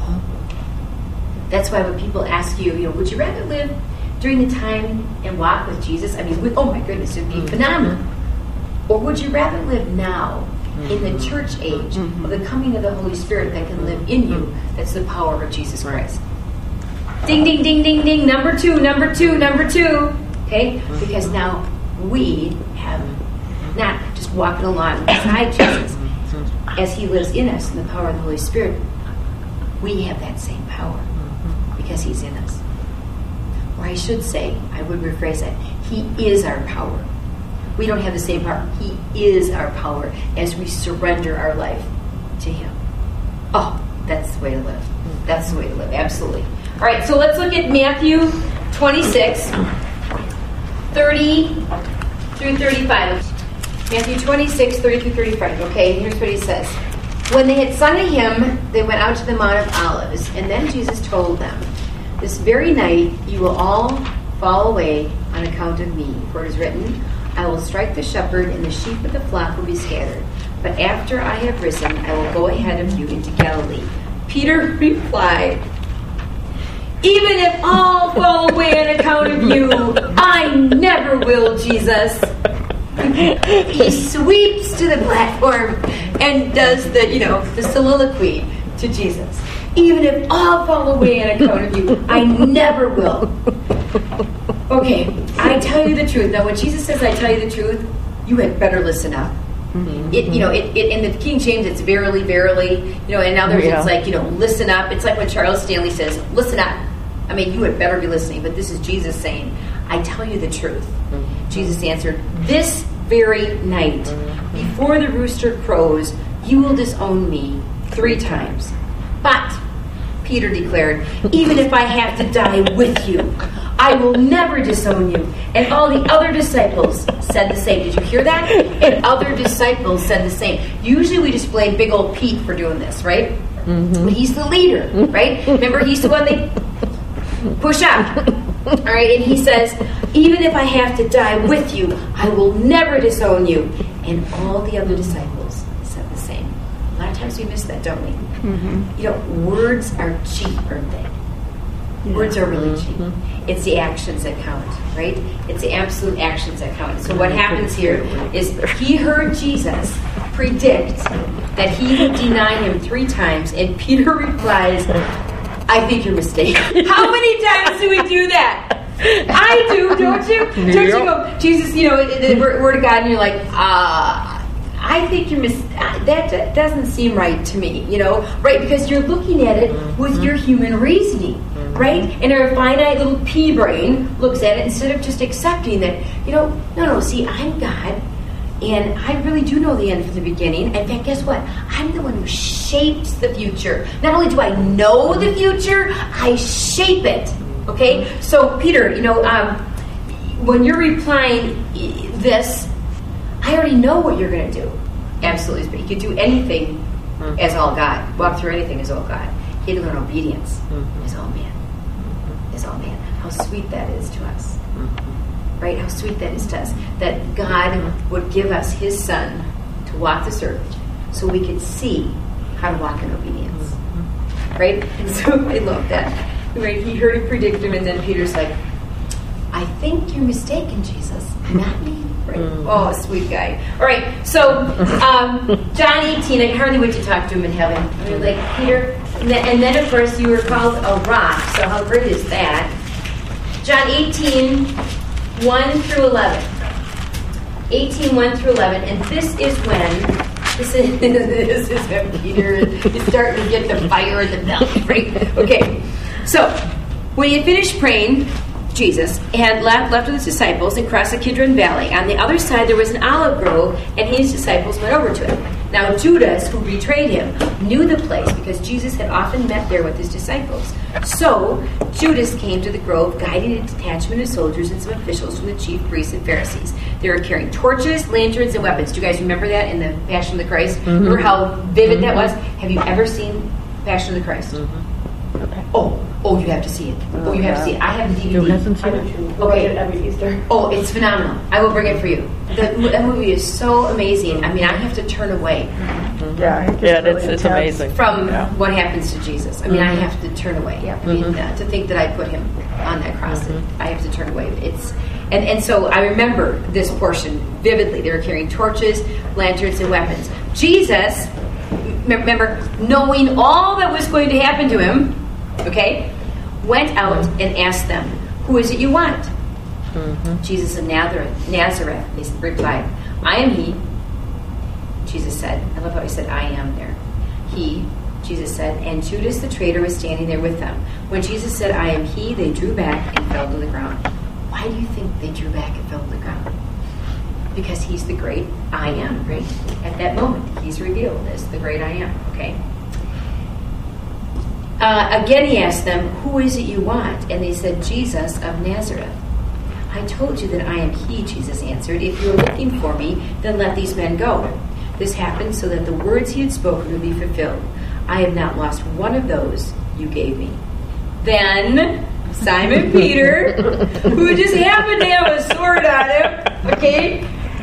Hmm. That's why when people ask you, you know, would you rather live during the time and walk with Jesus? I mean, with, oh my goodness, it would be hmm. phenomenal. Or would you rather live now in the church age of the coming of the Holy Spirit that can live in you? That's the power of Jesus Christ. Ding, ding, ding, ding, ding. Number two, number two, number two. Okay? Because now we have not just walking along beside Jesus as he lives in us in the power of the Holy Spirit. We have that same power because he's in us. Or I should say, I would rephrase that. He is our power. We don't have the same power. He is our power as we surrender our life to him. Oh, that's the way to live. That's the way to live. Absolutely. All right, so let's look at Matthew 26, 30 through 35. Matthew 26, 30 through 35. Okay, here's what he says. When they had sung a hymn, they went out to the Mount of Olives, and then Jesus told them, This very night you will all fall away on account of me, for it is written, I will strike the shepherd, and the sheep of the flock will be scattered. But after I have risen, I will go ahead of you into Galilee. Peter [LAUGHS] replied, Even if all fall away on account of you, I never will, Jesus. He sweeps to the platform and does the, you know, the soliloquy to Jesus. Even if all fall away on account of you, I never will. Okay, I tell you the truth. Now, when Jesus says, I tell you the truth, you had better listen up. Mm-hmm. It, you know, it, it, in the King James, it's verily, verily. You know, and others, Yeah. it's like, you know, listen up. It's like when Charles Stanley says, listen up. I mean, you had better be listening, but this is Jesus saying, I tell you the truth. Mm-hmm. Jesus answered, This very night, mm-hmm. before the rooster crows, you will disown me three times. But, Peter declared, even if I have to die with you, I will never disown you. And all the other disciples said the same. Did you hear that? And other disciples said the same. Usually we just blame big old Pete for doing this, right? But he's the leader, [LAUGHS] right? Remember, he's the one they push up. [LAUGHS] All right, and he says, even if I have to die with you, I will never disown you. And all the other disciples said the same. A lot of times we miss that, don't we? Mm-hmm. You know, words are cheap, aren't they? Words are really cheap. Mm-hmm. It's the actions that count, right? It's the absolute actions that count. So what happens here is he heard Jesus predict that he would deny him three times, and Peter [LAUGHS] replies, I think you're mistaken. [LAUGHS] How many times do we do that? I do, don't you? [LAUGHS] Don't you go, Jesus, you know, the word of God, and you're like, ah. I think you're mis- uh, that, that doesn't seem right to me, you know, right? Because you're looking at it with your human reasoning, right? And our finite little pea brain looks at it instead of just accepting that, you know, no, no, see, I'm God, and I really do know the end from the beginning. In fact, guess what? I'm the one who shapes the future. Not only do I know the future, I shape it. Okay? So, Peter, you know, um, when you're replying this, I already know what you're going to do. Absolutely. But you could do anything hmm. as all God. Walk through anything as all God. He had to learn obedience hmm. as all man. As all man. How sweet that is to us hmm. Right? How sweet that is to us. That God would give us His Son to walk this earth so we could see how to walk in obedience. Right? And so I love that. Right? He heard him predict him, and then Peter's like, I think you're mistaken, Jesus. Not me. Right? Oh, sweet guy. All right, so um, John 18, I can hardly wait to talk to him in heaven. I mean, like, Peter, and then, and then of course you were called a rock, so how great is that? John 18, 1 through 11. 18, 1 through 11. And this is when, [LAUGHS] this is, this is when Peter is starting to get the fire in the belly, [LAUGHS] right? Okay. So, when he had finished praying, Jesus had left, left with his disciples and crossed the Kidron Valley. On the other side, there was an olive grove, and his disciples went over to it. Now, Judas, who betrayed him, knew the place because Jesus had often met there with his disciples. So, Judas came to the grove, guiding a detachment of soldiers and some officials from the chief priests and Pharisees. They were carrying torches, lanterns, and weapons. Do you guys remember that in the Passion of the Christ? Mm-hmm. Remember how vivid mm-hmm. that was? Have you ever seen Passion of the Christ? Mm-hmm. Oh, oh, you have to see it. Oh, you have to see it. I have the DVD. Who hasn't seen it? Okay. every Easter. Oh, it's phenomenal. I will bring it for you. The, that movie is so amazing. I mean, I have to turn away mm-hmm. Yeah, I think Yeah, really it's, it's intense. amazing. from Yeah. what happens to Jesus. I mean, I mm-hmm. have to turn away. I mean, mm-hmm. uh, to think that I put him on that cross, I have to turn away. It's and, and so I remember this portion vividly. They were carrying torches, lanterns, and weapons. Jesus, m- remember, knowing all that was going to happen to him, okay, went out and asked them, "Who is it you want?" Mm-hmm. Jesus of Nazareth, Nazareth, they replied, I am he. Jesus said, I love how he said, I am there. He, Jesus said, and Judas the traitor was standing there with them. When Jesus said, I am he, they drew back and fell to the ground. Why do you think they drew back and fell to the ground? Because he's the great I am, right? At that moment, he's revealed as the great I am, okay? Uh, again, he asked them, Who is it you want? And they said, Jesus of Nazareth. I told you that I am he, Jesus answered. If you are looking for me, then let these men go. This happened so that the words he had spoken would be fulfilled. I have not lost one of those you gave me. Then Simon [LAUGHS] Peter, who just happened to have a sword on him, okay,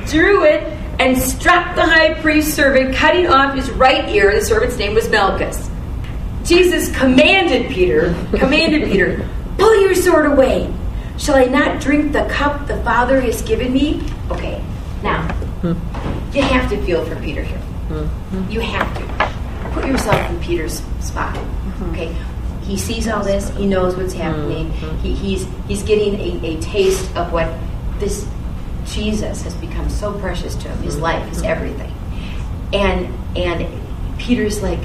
drew it and struck the high priest's servant, cutting off his right ear. The servant's name was Malchus. Jesus commanded Peter, commanded Peter, pull your sword away. Shall I not drink the cup the Father has given me? Okay, now, you have to feel for Peter here. You have to. Put yourself in Peter's spot. Okay? He sees all this, he knows what's happening, he, he's, he's getting a, a taste of what this Jesus has become so precious to him, his life, his everything. And and Peter's like,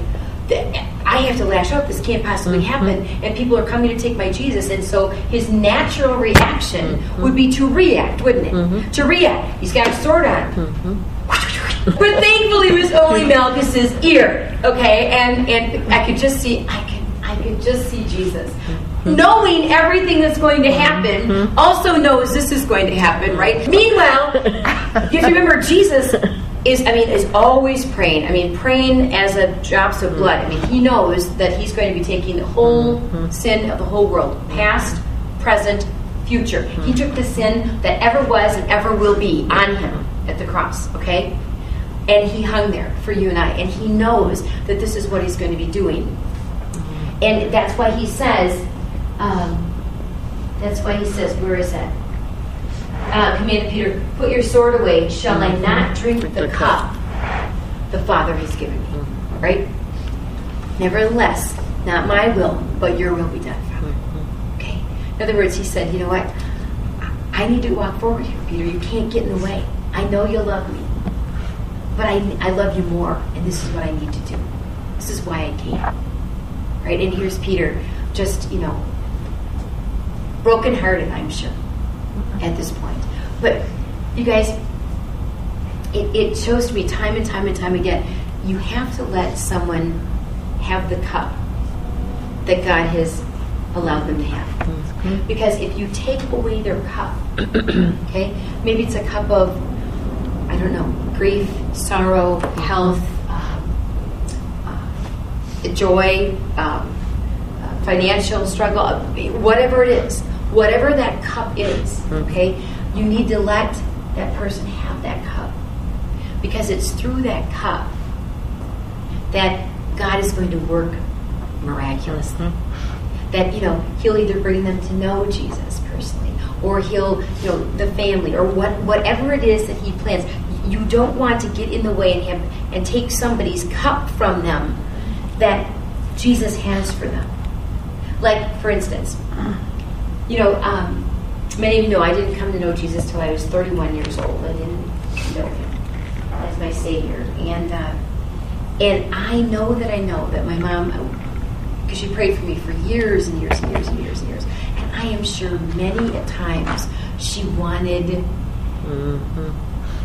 I have to lash out. This can't possibly mm-hmm. happen. And people are coming to take my Jesus. And so his natural reaction mm-hmm. would be to react, wouldn't it? Mm-hmm. To react. He's got a sword on. But thankfully, it was only [LAUGHS] Malchus's ear. Okay, and and I could just see. I could I could just see Jesus. Knowing everything that's going to happen, also knows this is going to happen, right? Meanwhile, you have to remember Jesus is I mean is always praying. I mean praying as a drops of blood. I mean he knows that he's going to be taking the whole mm-hmm. sin of the whole world, past, present, future. He mm-hmm. took the sin that ever was and ever will be on him at the cross, okay? And he hung there for you and I. And he knows that this is what he's going to be doing. Mm-hmm. And that's why he says, um, that's why he says, where is that? Uh, commanded Peter, Put your sword away. Shall I not drink the cup the Father has given me? Right? Nevertheless, not my will, but your will be done, Father. Okay? In other words, he said, You know what? I need to walk forward here, Peter. You can't get in the way. I know you love me, but I, I love you more, and this is what I need to do. This is why I came. Right? And here's Peter, just, you know, brokenhearted, I'm sure at this point. But you guys, it, it shows to me time and time and time again, you have to let someone have the cup that God has allowed them to have. Because if you take away their cup, [COUGHS] okay, maybe it's a cup of, I don't know, grief, sorrow, health, um, uh, joy, um, uh, financial struggle, uh, whatever it is, whatever that cup is, hmm. okay, you need to let that person have that cup. Because it's through that cup that God is going to work miraculously. Hmm. That, you know, He'll either bring them to know Jesus personally, or He'll, you know, the family, or what, whatever it is that He plans. You don't want to get in the way and, have, and take somebody's cup from them that Jesus has for them. Like, for instance, you know, um, many of you know I didn't come to know Jesus till I was 31 years old. I didn't know Him as my Savior, and uh, and I know that I know that my mom, because she prayed for me for years and years and years and years and years, and I am sure many at times she wanted.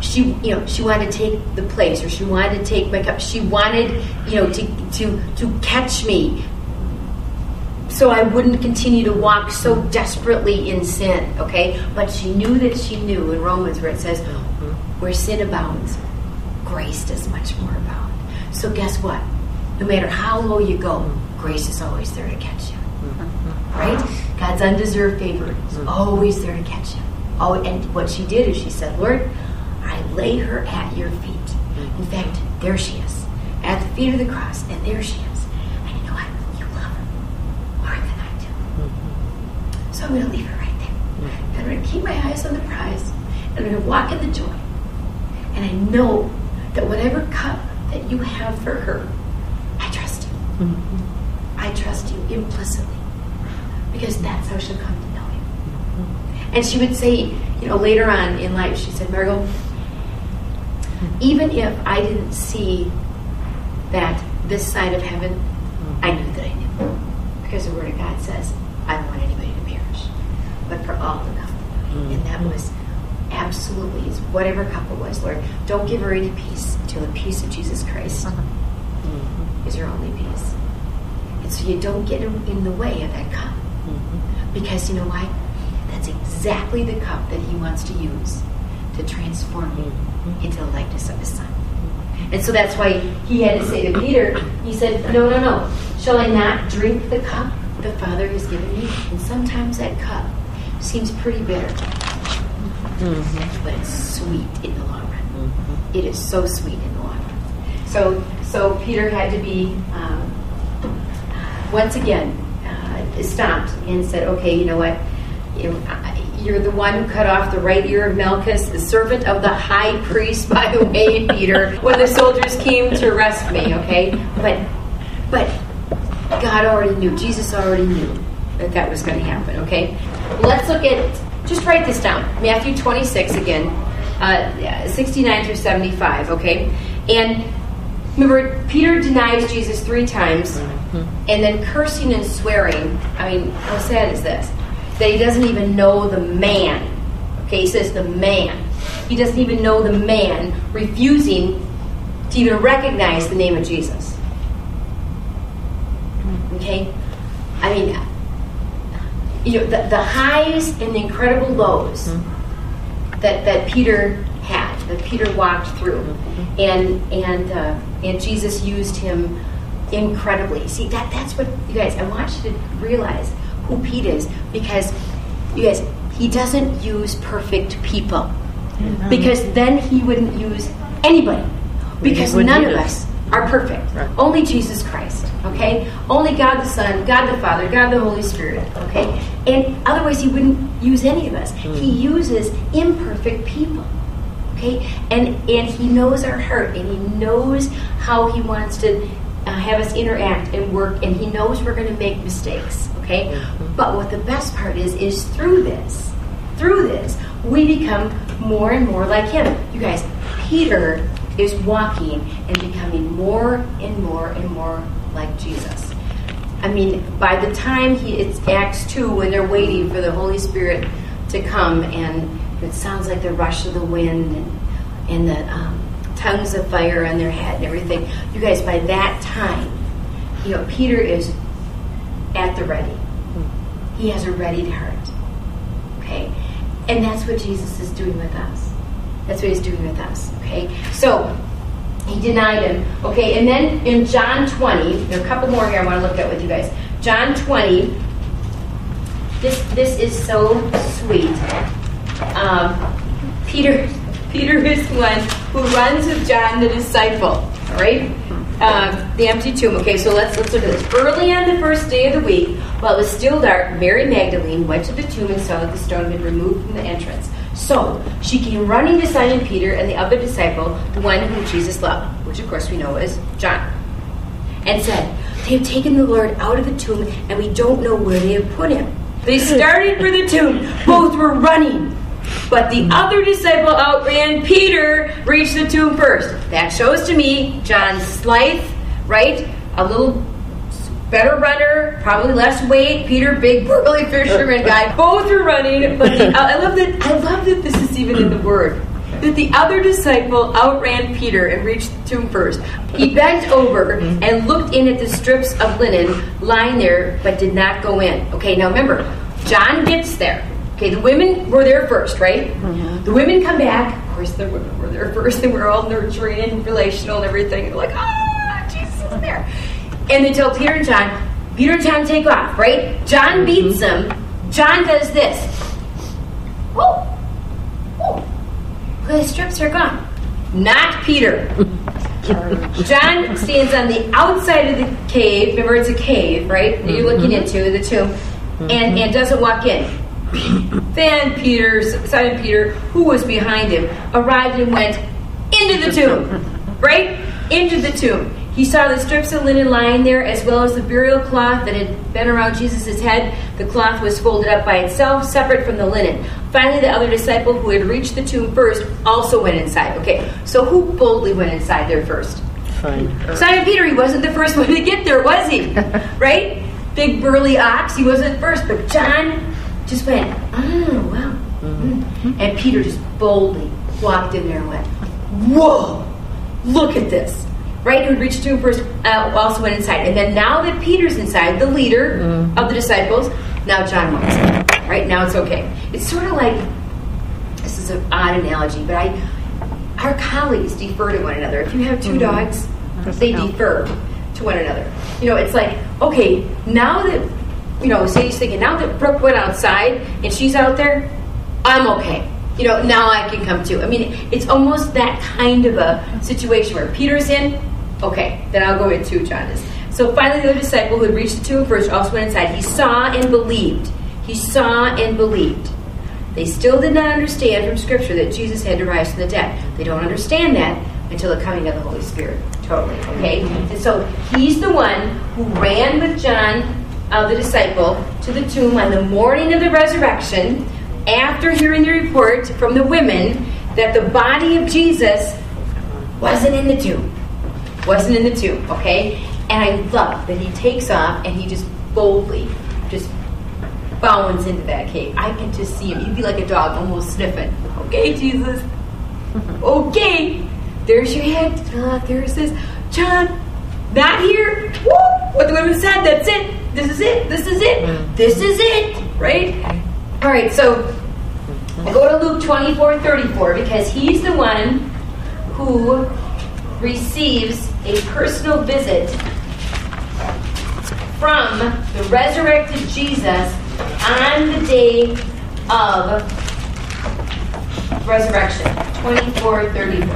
She, you know, she wanted to take the place, or she wanted to take my cup. She wanted, you know, to to to catch me, so I wouldn't continue to walk so desperately in sin, okay? But she knew that she knew in Romans where it says, where sin abounds, grace does much more abound. So guess what? No matter how low you go, grace is always there to catch you. Right? God's undeserved favor is always there to catch you. Oh, and what she did is she said, Lord, I lay her at your feet. In fact, there she is, at the feet of the cross, and there she is. And you know what? You love her more than I do. So I'm going to leave her right there. And I'm going to keep my eyes on the prize. And I'm going to walk in the joy. And I know that whatever cup that you have for her, I trust you. Mm-hmm. I trust you implicitly. Because that's how she'll come to know you. Mm-hmm. And she would say, you know, later on in life, she said, Margot, even if I didn't see that this side of heaven, I knew that I knew. Because the Word of God says, I don't want anybody to perish, but for all to come to know you. And that was absolutely, it's whatever cup it was, Lord, don't give her any peace until the peace of Jesus Christ uh-huh. mm-hmm. is her only peace. And so you don't get in in the way of that cup. Mm-hmm. Because you know why? That's exactly the cup that he wants to use to transform you mm-hmm. into the likeness of his son. And so that's why he had to say to Peter, he said, No, no, no. Shall I not drink the cup the Father has given me? And sometimes that cup seems pretty bitter, but it's sweet in the long run. It is so sweet in the long run. So, so Peter had to be um, once again uh, stopped and said, "Okay, you know what? You- I- You're the one who cut off the right ear of Malchus, the servant of the high priest, by the way, Peter, [LAUGHS] when the soldiers came to arrest me. Okay, but but God already knew. Jesus already knew that that was going to happen. Okay, let's look at. Just write this down. Matthew 26 again, uh, 69 through 75. Okay, and Remember, Peter denies Jesus three times, and then cursing and swearing. I mean, how sad is this? That he doesn't even know the man. Okay, he says the man. He doesn't even know the man, refusing to even recognize the name of Jesus. Okay? I mean, you know, the, the highs and the incredible lows that, that Peter had, that Peter walked through, and and uh, and Jesus used him incredibly. See that that's what you guys. I want you to realize who Pete is because you guys he doesn't use perfect people because then he wouldn't use anybody because none of us. us are perfect. Right. Only Jesus Christ. Okay? Only God the Son, God the Father, God the Holy Spirit. Okay? And otherwise, He wouldn't use any of us. He uses imperfect people. Okay? And and He knows our heart, and He knows how He wants to uh, have us interact and work, and He knows we're going to make mistakes. Okay? But what the best part is, is through this, through this, we become more and more like Him. You guys, Peter is walking and becoming more and more and more like Jesus. I mean, by the time he it's Acts two when they're waiting for the Holy Spirit to come, and it sounds like the rush of the wind and, and the um, tongues of fire on their head and everything. You guys, by that time, you know, Peter is at the ready. He has a ready heart. Okay, and that's what Jesus is doing with us. That's what he's doing with us. Okay, so he denied him. Okay, and then in John 20, there are a couple more here I want to look at with you guys. John 20, this this is so sweet. Um, Peter [LAUGHS] Peter is one who runs with John the disciple. All right, um, the empty tomb. Okay, so let's let's look at this. Early on the first day of the week, while it was still dark, Mary Magdalene went to the tomb and saw that the stone had been removed from the entrance. So she came running to Simon Peter and the other disciple, the one whom Jesus loved, which of course we know is John, and said, They have taken the Lord out of the tomb, and we don't know where they have put him. They started for the tomb. Both were running. But the other disciple outran Peter, reached the tomb first. That shows to me John Slythe, right? A little better runner, probably less weight. Peter, big [LAUGHS] burly fisherman guy. Both are running, but the, uh, I love that. I love that this is even in the word. That the other disciple outran Peter and reached the tomb first. He bent over mm-hmm. and looked in at the strips of linen lying there, but did not go in. Okay, now remember, John gets there. Okay, the women were there first, right? Mm-hmm. The women come back. Of course, the women were there first. [LAUGHS] They were all nurturing and relational and everything. They're like, ah, Jesus is there. And they tell Peter and John, Peter and John take off, right? John mm-hmm. beats them. John does this. Whoa, whoa. The strips are gone. Not Peter. [LAUGHS] John stands on the outside of the cave. Remember, it's a cave, right? That you're looking mm-hmm. into the tomb, and mm-hmm. and doesn't walk in. then Peter, Simon Peter, who was behind him, arrived and went into the tomb, right? Into the tomb. He saw the strips of linen lying there, as well as the burial cloth that had been around Jesus' head. The cloth was folded up by itself, separate from the linen. Finally, the other disciple who had reached the tomb first also went inside. Okay, so who boldly went inside there first? Fine. Simon Peter, he wasn't the first [LAUGHS] one to get there, was he? [LAUGHS] right? Big burly ox, he wasn't first, but John just went, oh, wow. Mm. And Peter just boldly walked in there and went, whoa, look at this. Right, who reached to him first, uh, also went inside. And then now that Peter's inside, the leader of the disciples, now John walks in. Right now it's okay. It's sort of like this is an odd analogy, but I our colleagues defer to one another. If you have 2 dogs, they defer to one another. You know, it's like okay, now that you know, Sadie's thinking now that Brooke went outside and she's out there, I'm okay. You know, now I can come too. I mean, it's almost that kind of a situation where Peter's in, okay, then I'll go in too, John is. So finally, the other disciple who had reached the tomb first also went inside. He saw and believed. He saw and believed. They still did not understand from Scripture that Jesus had to rise from the dead. They don't understand that until the coming of the Holy Spirit. Totally, okay? And so he's the one who ran with John, uh, the disciple, to the tomb on the morning of the resurrection after hearing the report from the women that the body of Jesus wasn't in the tomb. Wasn't in the tomb, okay? And I love that he takes off and he just boldly just bounds into that cave. I can just see him. He'd be like a dog almost sniffing. Okay, Jesus. [LAUGHS] Okay. There's your head. Ah, there's this. John, not here. Woo! What the women said, that's it. This is it. This is it. This is it. Right? All right, so I go to Luke 24 34 because he's the one who receives a personal visit from the resurrected Jesus on the day of resurrection. 24 34.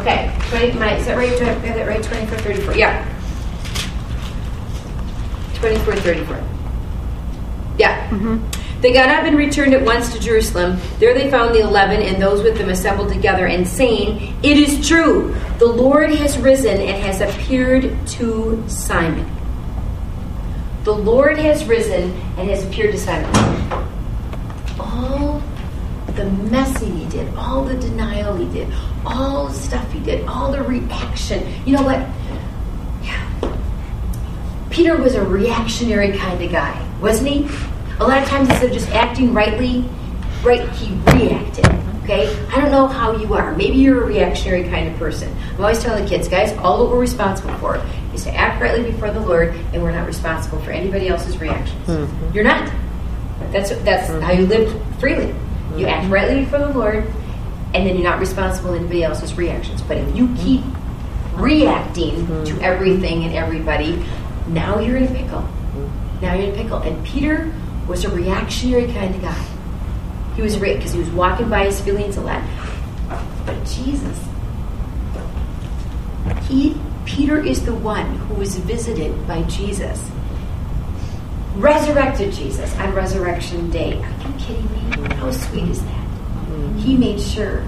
Okay, 20, my, is that right? Do I have that right? 24 34. Yeah. 24 34. Yeah. Mm-hmm. They got up and returned at once to Jerusalem. There they found the eleven and those with them assembled together and saying, It is true, the Lord has risen and has appeared to Simon. The Lord has risen and has appeared to Simon. All the messing he did, all the denial he did, all the stuff he did, all the reaction. You know what? Yeah. Peter was a reactionary kind of guy, wasn't he? A lot of times instead of just acting rightly, right, he reacted. Okay? I don't know how you are. Maybe you're a reactionary kind of person. I'm always telling the kids, guys, all that we're responsible for is to act rightly before the Lord, and we're not responsible for anybody else's reactions. Mm-hmm. You're not. That's that's mm-hmm. how you live freely. You mm-hmm. act rightly before the Lord, and then you're not responsible for anybody else's reactions. But if you keep reacting to everything and everybody, now you're in a pickle. Now you're in a pickle. And Peter was a reactionary kind of guy. He was right because he was walking by his feelings a lot. But Jesus, he Peter is the one who was visited by Jesus. Resurrected Jesus on resurrection day. Are you kidding me? How sweet is that? Mm-hmm. He made sure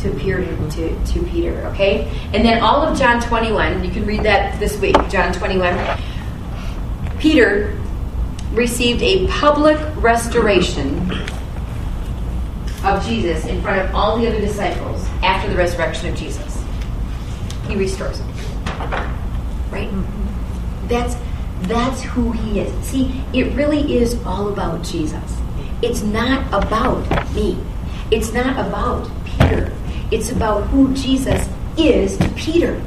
to appear to, to, to Peter, okay? And then all of John 21, you can read that this week, John 21. Peter received a public restoration of Jesus in front of all the other disciples after the resurrection of Jesus. He restores them. Right? That's that's who he is. See, it really is all about Jesus. It's not about me. It's not about Peter. It's about who Jesus is to Peter.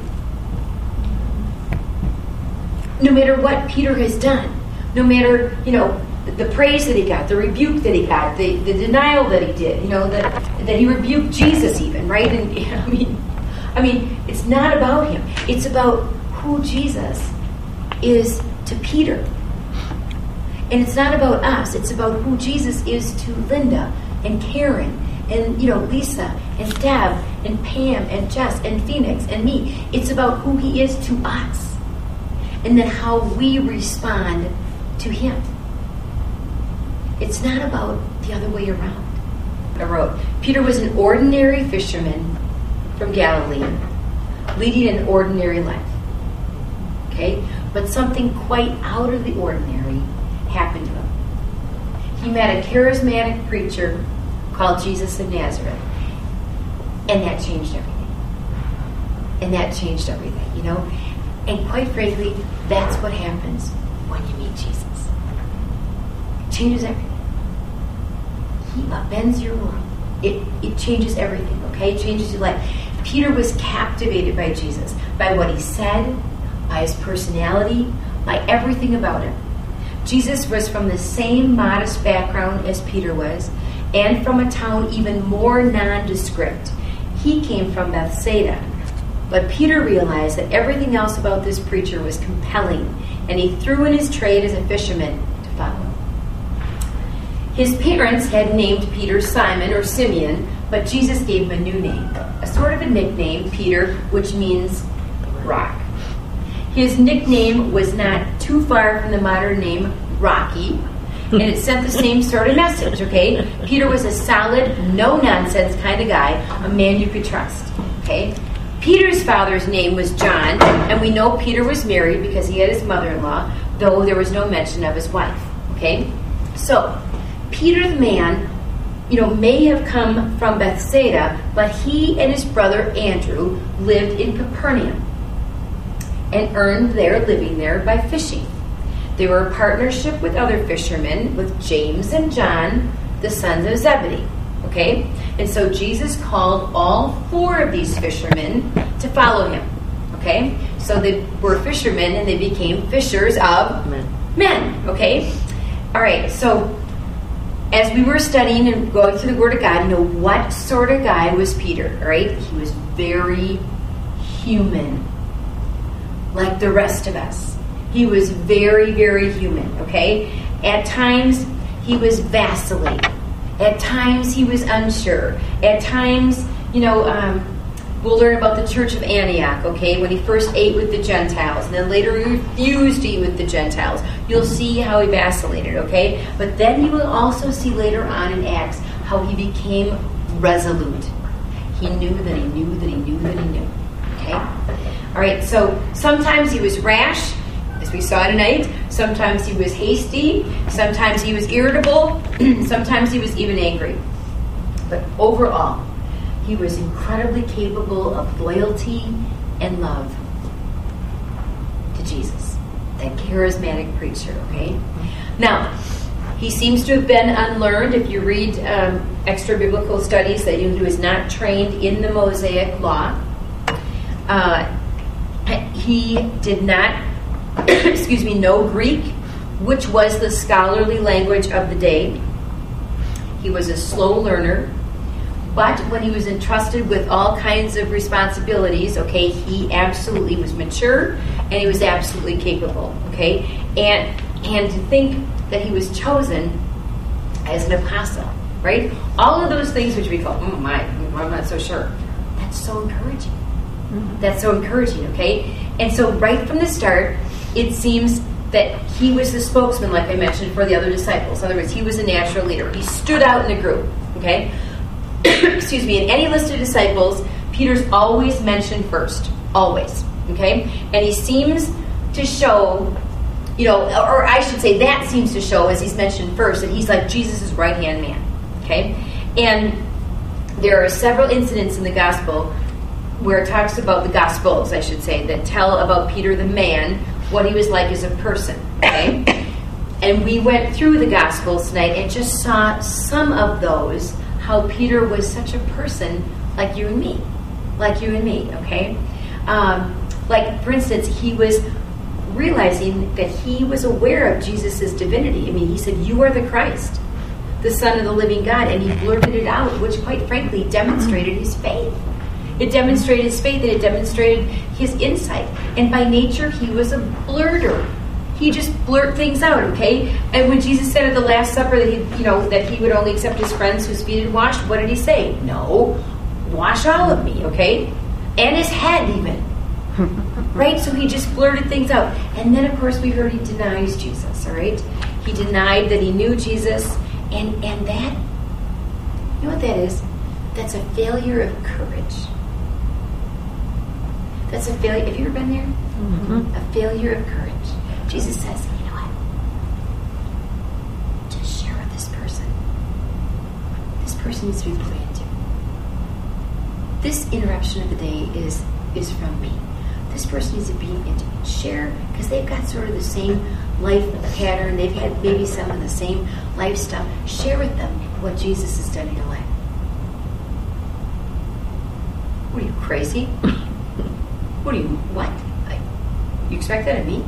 No matter what Peter has done, no matter, you know, the praise that he got, the rebuke that he got, the, the denial that he did, you know, that, that he rebuked Jesus even, right? And [LAUGHS] I mean, I mean, it's not about him. It's about who Jesus is to Peter. And it's not about us. It's about who Jesus is to Linda and Karen and you know Lisa and Deb and Pam and Jess and Phoenix and me. It's about who he is to us. And then how we respond to him. It's not about the other way around. I wrote, Peter was an ordinary fisherman from Galilee, leading an ordinary life. Okay? But something quite out of the ordinary happened to him. He met a charismatic preacher called Jesus of Nazareth. And that changed everything. And that changed everything, you know? And quite frankly, that's what happens when you meet Jesus. It changes everything. He upends your world. It, it changes everything, okay? It changes your life. Peter was captivated by Jesus, by what he said, by his personality, by everything about him. Jesus was from the same modest background as Peter was, and from a town even more nondescript. He came from Bethsaida. But Peter realized that everything else about this preacher was compelling, and he threw in his trade as a fisherman to follow. His parents had named Peter Simon or Simeon, but Jesus gave him a new name, a sort of a nickname, Peter, which means rock. His nickname was not too far from the modern name Rocky, and it sent the same sort of message, okay? Peter was a solid, no nonsense kind of guy, a man you could trust, okay? Peter's father's name was John, and we know Peter was married because he had his mother in law, though there was no mention of his wife, okay? So, Peter the man, you know, may have come from Bethsaida, but he and his brother Andrew lived in Capernaum and earned their living there by fishing. They were a partnership with other fishermen, with James and John, the sons of Zebedee. Okay? And so Jesus called all four of these fishermen to follow him. Okay? So they were fishermen and they became fishers of Men. men. Okay? All right, so as we were studying and going through the Word of God, you know what sort of guy was Peter, right? He was very human, like the rest of us. He was very, very human, okay? At times, he was vacillating. At times, he was unsure. At times, you know, um, we'll learn about the Church of Antioch, okay, when he first ate with the Gentiles, and then later he refused to eat with the Gentiles. You'll see how he vacillated, okay? But then you will also see later on in Acts how he became resolute. He knew that he knew that he knew that he knew, okay? All right, so sometimes he was rash, as we saw tonight. Sometimes he was hasty. Sometimes he was irritable. [CLEARS THROAT] sometimes he was even angry. But overall, he was incredibly capable of loyalty and love to Jesus, that charismatic preacher, okay? Now, he seems to have been unlearned. If you read um, extra biblical studies, that he was not trained in the Mosaic law. Uh, he did not, [COUGHS] excuse me, no Greek, which was the scholarly language of the day. He was a slow learner. But when he was entrusted with all kinds of responsibilities, okay, he absolutely was mature and he was absolutely capable, okay? And and to think that he was chosen as an apostle, right? All of those things which we go, oh my, mm, I'm not so sure. That's so encouraging. Mm-hmm. That's so encouraging, okay? And so right from the start, it seems that he was the spokesman, like I mentioned, for the other disciples. In other words, he was a natural leader. He stood out in the group, okay? [COUGHS] excuse me, in any list of disciples, Peter's always mentioned first. Always. Okay? And he seems to show, you know, or I should say that seems to show, as he's mentioned first, that he's like Jesus' right hand man. Okay? And there are several incidents in the gospel where it talks about the gospels, I should say, that tell about Peter the man, what he was like as a person. Okay? and we went through the gospels tonight and just saw some of those how Peter was such a person like you and me, like you and me, okay? Um, like, for instance, he was realizing that he was aware of Jesus' divinity. I mean, he said, You are the Christ, the Son of the living God, and he blurted it out, which, quite frankly, demonstrated his faith. It demonstrated his faith and it demonstrated his insight. And by nature, he was a blurter he just blurt things out, okay? And when Jesus said at the Last Supper that he, you know, that he would only accept his friends whose feet had washed, what did he say? No, wash all of me, okay? And his head even. [LAUGHS] right? So he just blurted things out. And then of course we heard he denies Jesus, all right? He denied that he knew Jesus, and and that you know what that is? That's a failure of courage. That's a failure. Have you ever been there? Mm-hmm. A failure of courage. Jesus says, you know what? Just share with this person. This person needs to be poured into. This interruption of the day is is from me. This person needs to be into share because they've got sort of the same life pattern. They've had maybe some of the same life stuff. Share with them what Jesus has done in your life. Are you, crazy? [LAUGHS] what do you, what? Like, you expect that of me?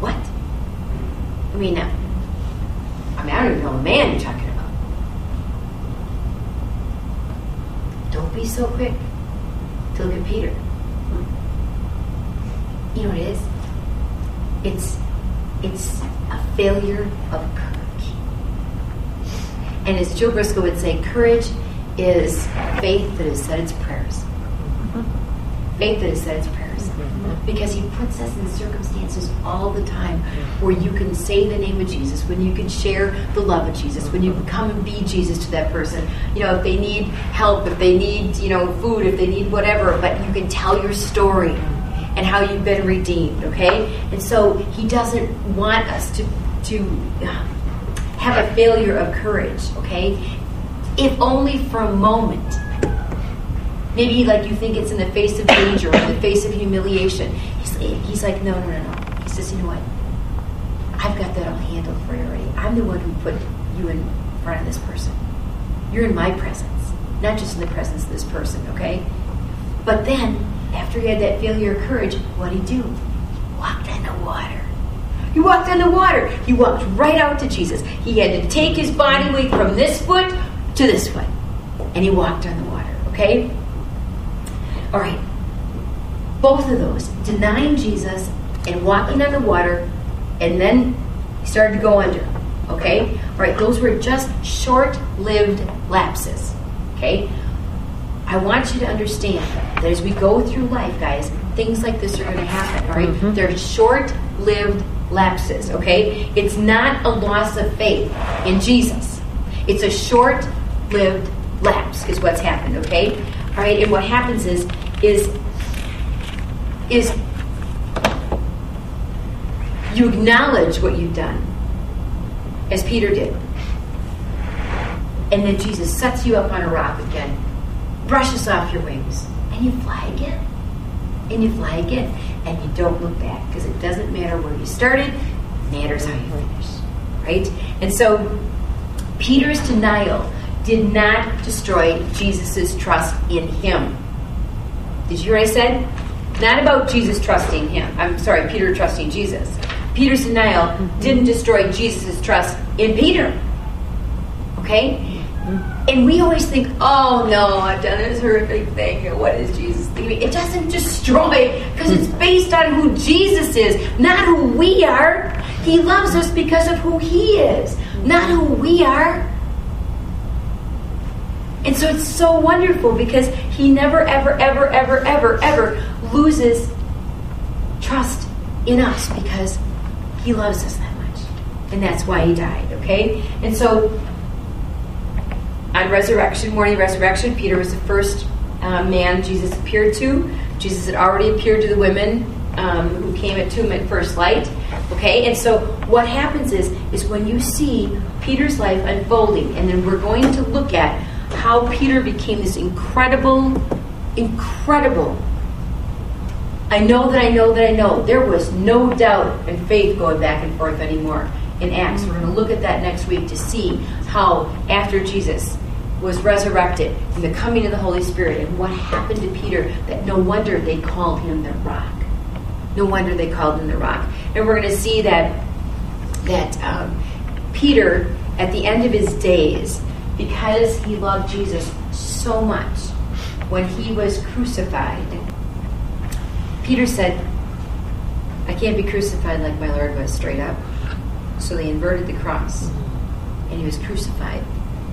What? I mean, uh, I mean, I don't even know the man you're talking about. Don't be so quick to look at Peter. You know what it is? It's it's a failure of courage. And as Jill Briscoe would say, courage is faith that has said its prayers. Faith that has said its prayers. Mm-hmm. Because he puts us in circumstances all the time where you can say the name of Jesus, when you can share the love of Jesus, when you can come and be Jesus to that person. You know, if they need help, if they need, you know, food, if they need whatever, but you can tell your story and how you've been redeemed, okay? And so he doesn't want us to to have a failure of courage, okay? If only for a moment. Maybe like you think it's in the face of danger or in the face of humiliation. He's, he's like, no, no, no, no. He says, you know what? I've got that all handled for you already. I'm the one who put you in front of this person. You're in my presence, not just in the presence of this person, okay? But then, after he had that failure of courage, what did he do? He walked on the water. He walked on the water. He walked right out to Jesus. He had to take his body weight from this foot to this foot. And he walked on the water, okay? All right. Both of those, denying Jesus and walking on the water, and then he started to go under, okay? All right, those were just short lived lapses, okay? I want you to understand that as we go through life, guys, things like this are going to happen, all right? Mm-hmm. They're short lived lapses, okay? It's not a loss of faith in Jesus. It's a short lived lapse, is what's happened, okay? Right, and what happens is, is, is you acknowledge what you've done, as Peter did. And then Jesus sets you up on a rock again, brushes off your wings, and you fly again. And you fly again. And you don't look back because it doesn't matter where you started, it matters how you finish. Right? And so Peter's denial did not destroy Jesus' trust in him. Did you hear what I said? Not about Jesus trusting him. I'm sorry, Peter trusting Jesus. Peter's denial didn't destroy Jesus' trust in Peter. Okay? And we always think, oh no, I've done this horrific thing. What is Jesus thinking? It doesn't destroy because it's hmm. based on who Jesus is, not who we are. He loves us because of who He is, not who we are. And so it's so wonderful because He never, ever, ever, ever, ever, ever loses trust in us because He loves us that much. And that's why He died, okay? And so on resurrection, morning resurrection, Peter was the first uh, man Jesus appeared to. Jesus had already appeared to the women um, who came at to him at first light. Okay, and so what happens is is when you see Peter's life unfolding, and then we're going to look at how Peter became this incredible, incredible. I know that I know that I know. There was no doubt and faith going back and forth anymore in Acts. We're going to look at that next week to see how after Jesus was resurrected and the coming of the Holy Spirit and what happened to Peter that no wonder they called him the rock. No wonder they called him the rock. And we're going to see that that um, Peter, at the end of his days, because he loved Jesus so much, when he was crucified, Peter said, I can't be crucified like my Lord was straight up. So they inverted the cross, and he was crucified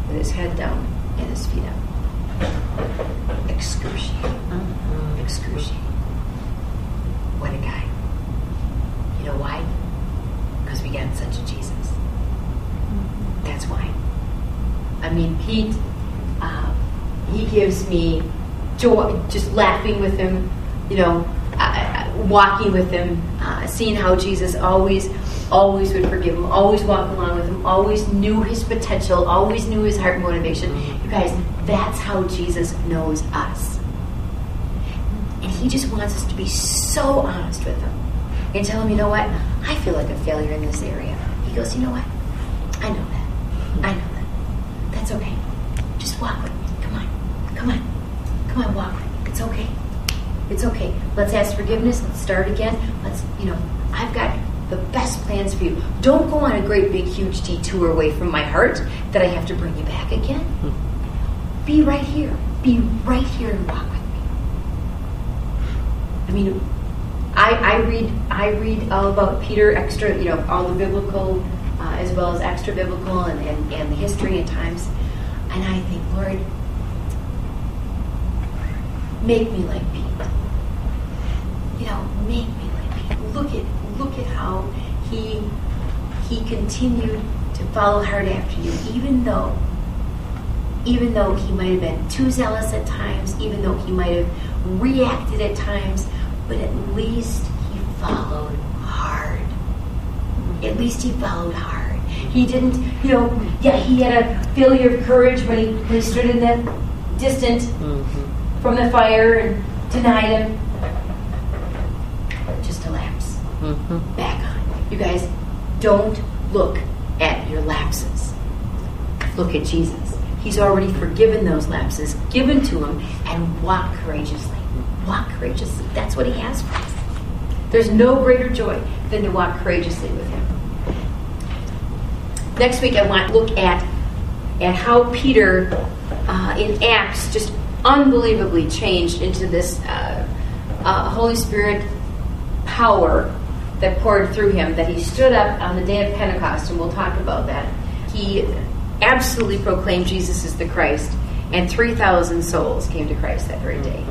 with his head down and his feet up. Excruciating. Mm-hmm. Excruciating. What a guy. You know why? Because we got such a Jesus. Mm-hmm. That's why. I mean, Pete, uh, he gives me joy just laughing with him, you know, uh, walking with him, uh, seeing how Jesus always, always would forgive him, always walk along with him, always knew his potential, always knew his heart motivation. You guys, that's how Jesus knows us. And he just wants us to be so honest with him and tell him, you know what? I feel like a failure in this area. He goes, you know what? I know that. I know. That's okay. Just walk with me. Come on. Come on. Come on, walk with me. It's okay. It's okay. Let's ask forgiveness. Let's start again. Let's, you know, I've got the best plans for you. Don't go on a great big huge detour away from my heart that I have to bring you back again. Be right here. Be right here and walk with me. I mean, I, I read I read all about Peter extra, you know, all the biblical uh, as well as extra biblical and, and, and the history and times, and I think, Lord, make me like Pete. You know, make me like Pete. Look at look at how he he continued to follow hard after you, even though even though he might have been too zealous at times, even though he might have reacted at times, but at least he followed. At least he followed hard. He didn't, you know, yeah, he had a failure of courage when he, when he stood in the distant Mm-hmm. from the fire and denied him. Just a lapse. Mm-hmm. Back on. You guys, don't look at your lapses. Look at Jesus. He's already forgiven those lapses, given to him, and walk courageously. Walk courageously. That's what he has for us. There's no greater joy than to walk courageously with him. Next week, I want to look at at how Peter uh, in Acts just unbelievably changed into this uh, uh, Holy Spirit power that poured through him. That he stood up on the day of Pentecost, and we'll talk about that. He absolutely proclaimed Jesus is the Christ, and 3,000 souls came to Christ that very day.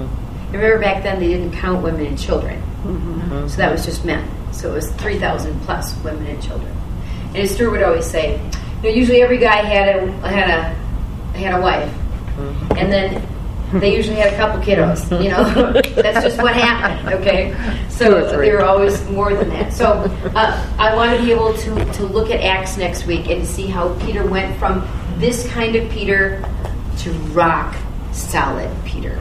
Remember back then they didn't count women and children, so that was just men. So it was 3,000 plus women and children. And as Stuart would always say, you know, usually every guy had a had a had a wife, and then they usually had a couple kiddos. You know, [LAUGHS] that's just what happened. Okay, so there were always more than that. So uh, I want to be able to to look at Acts next week and see how Peter went from this kind of Peter to rock solid Peter.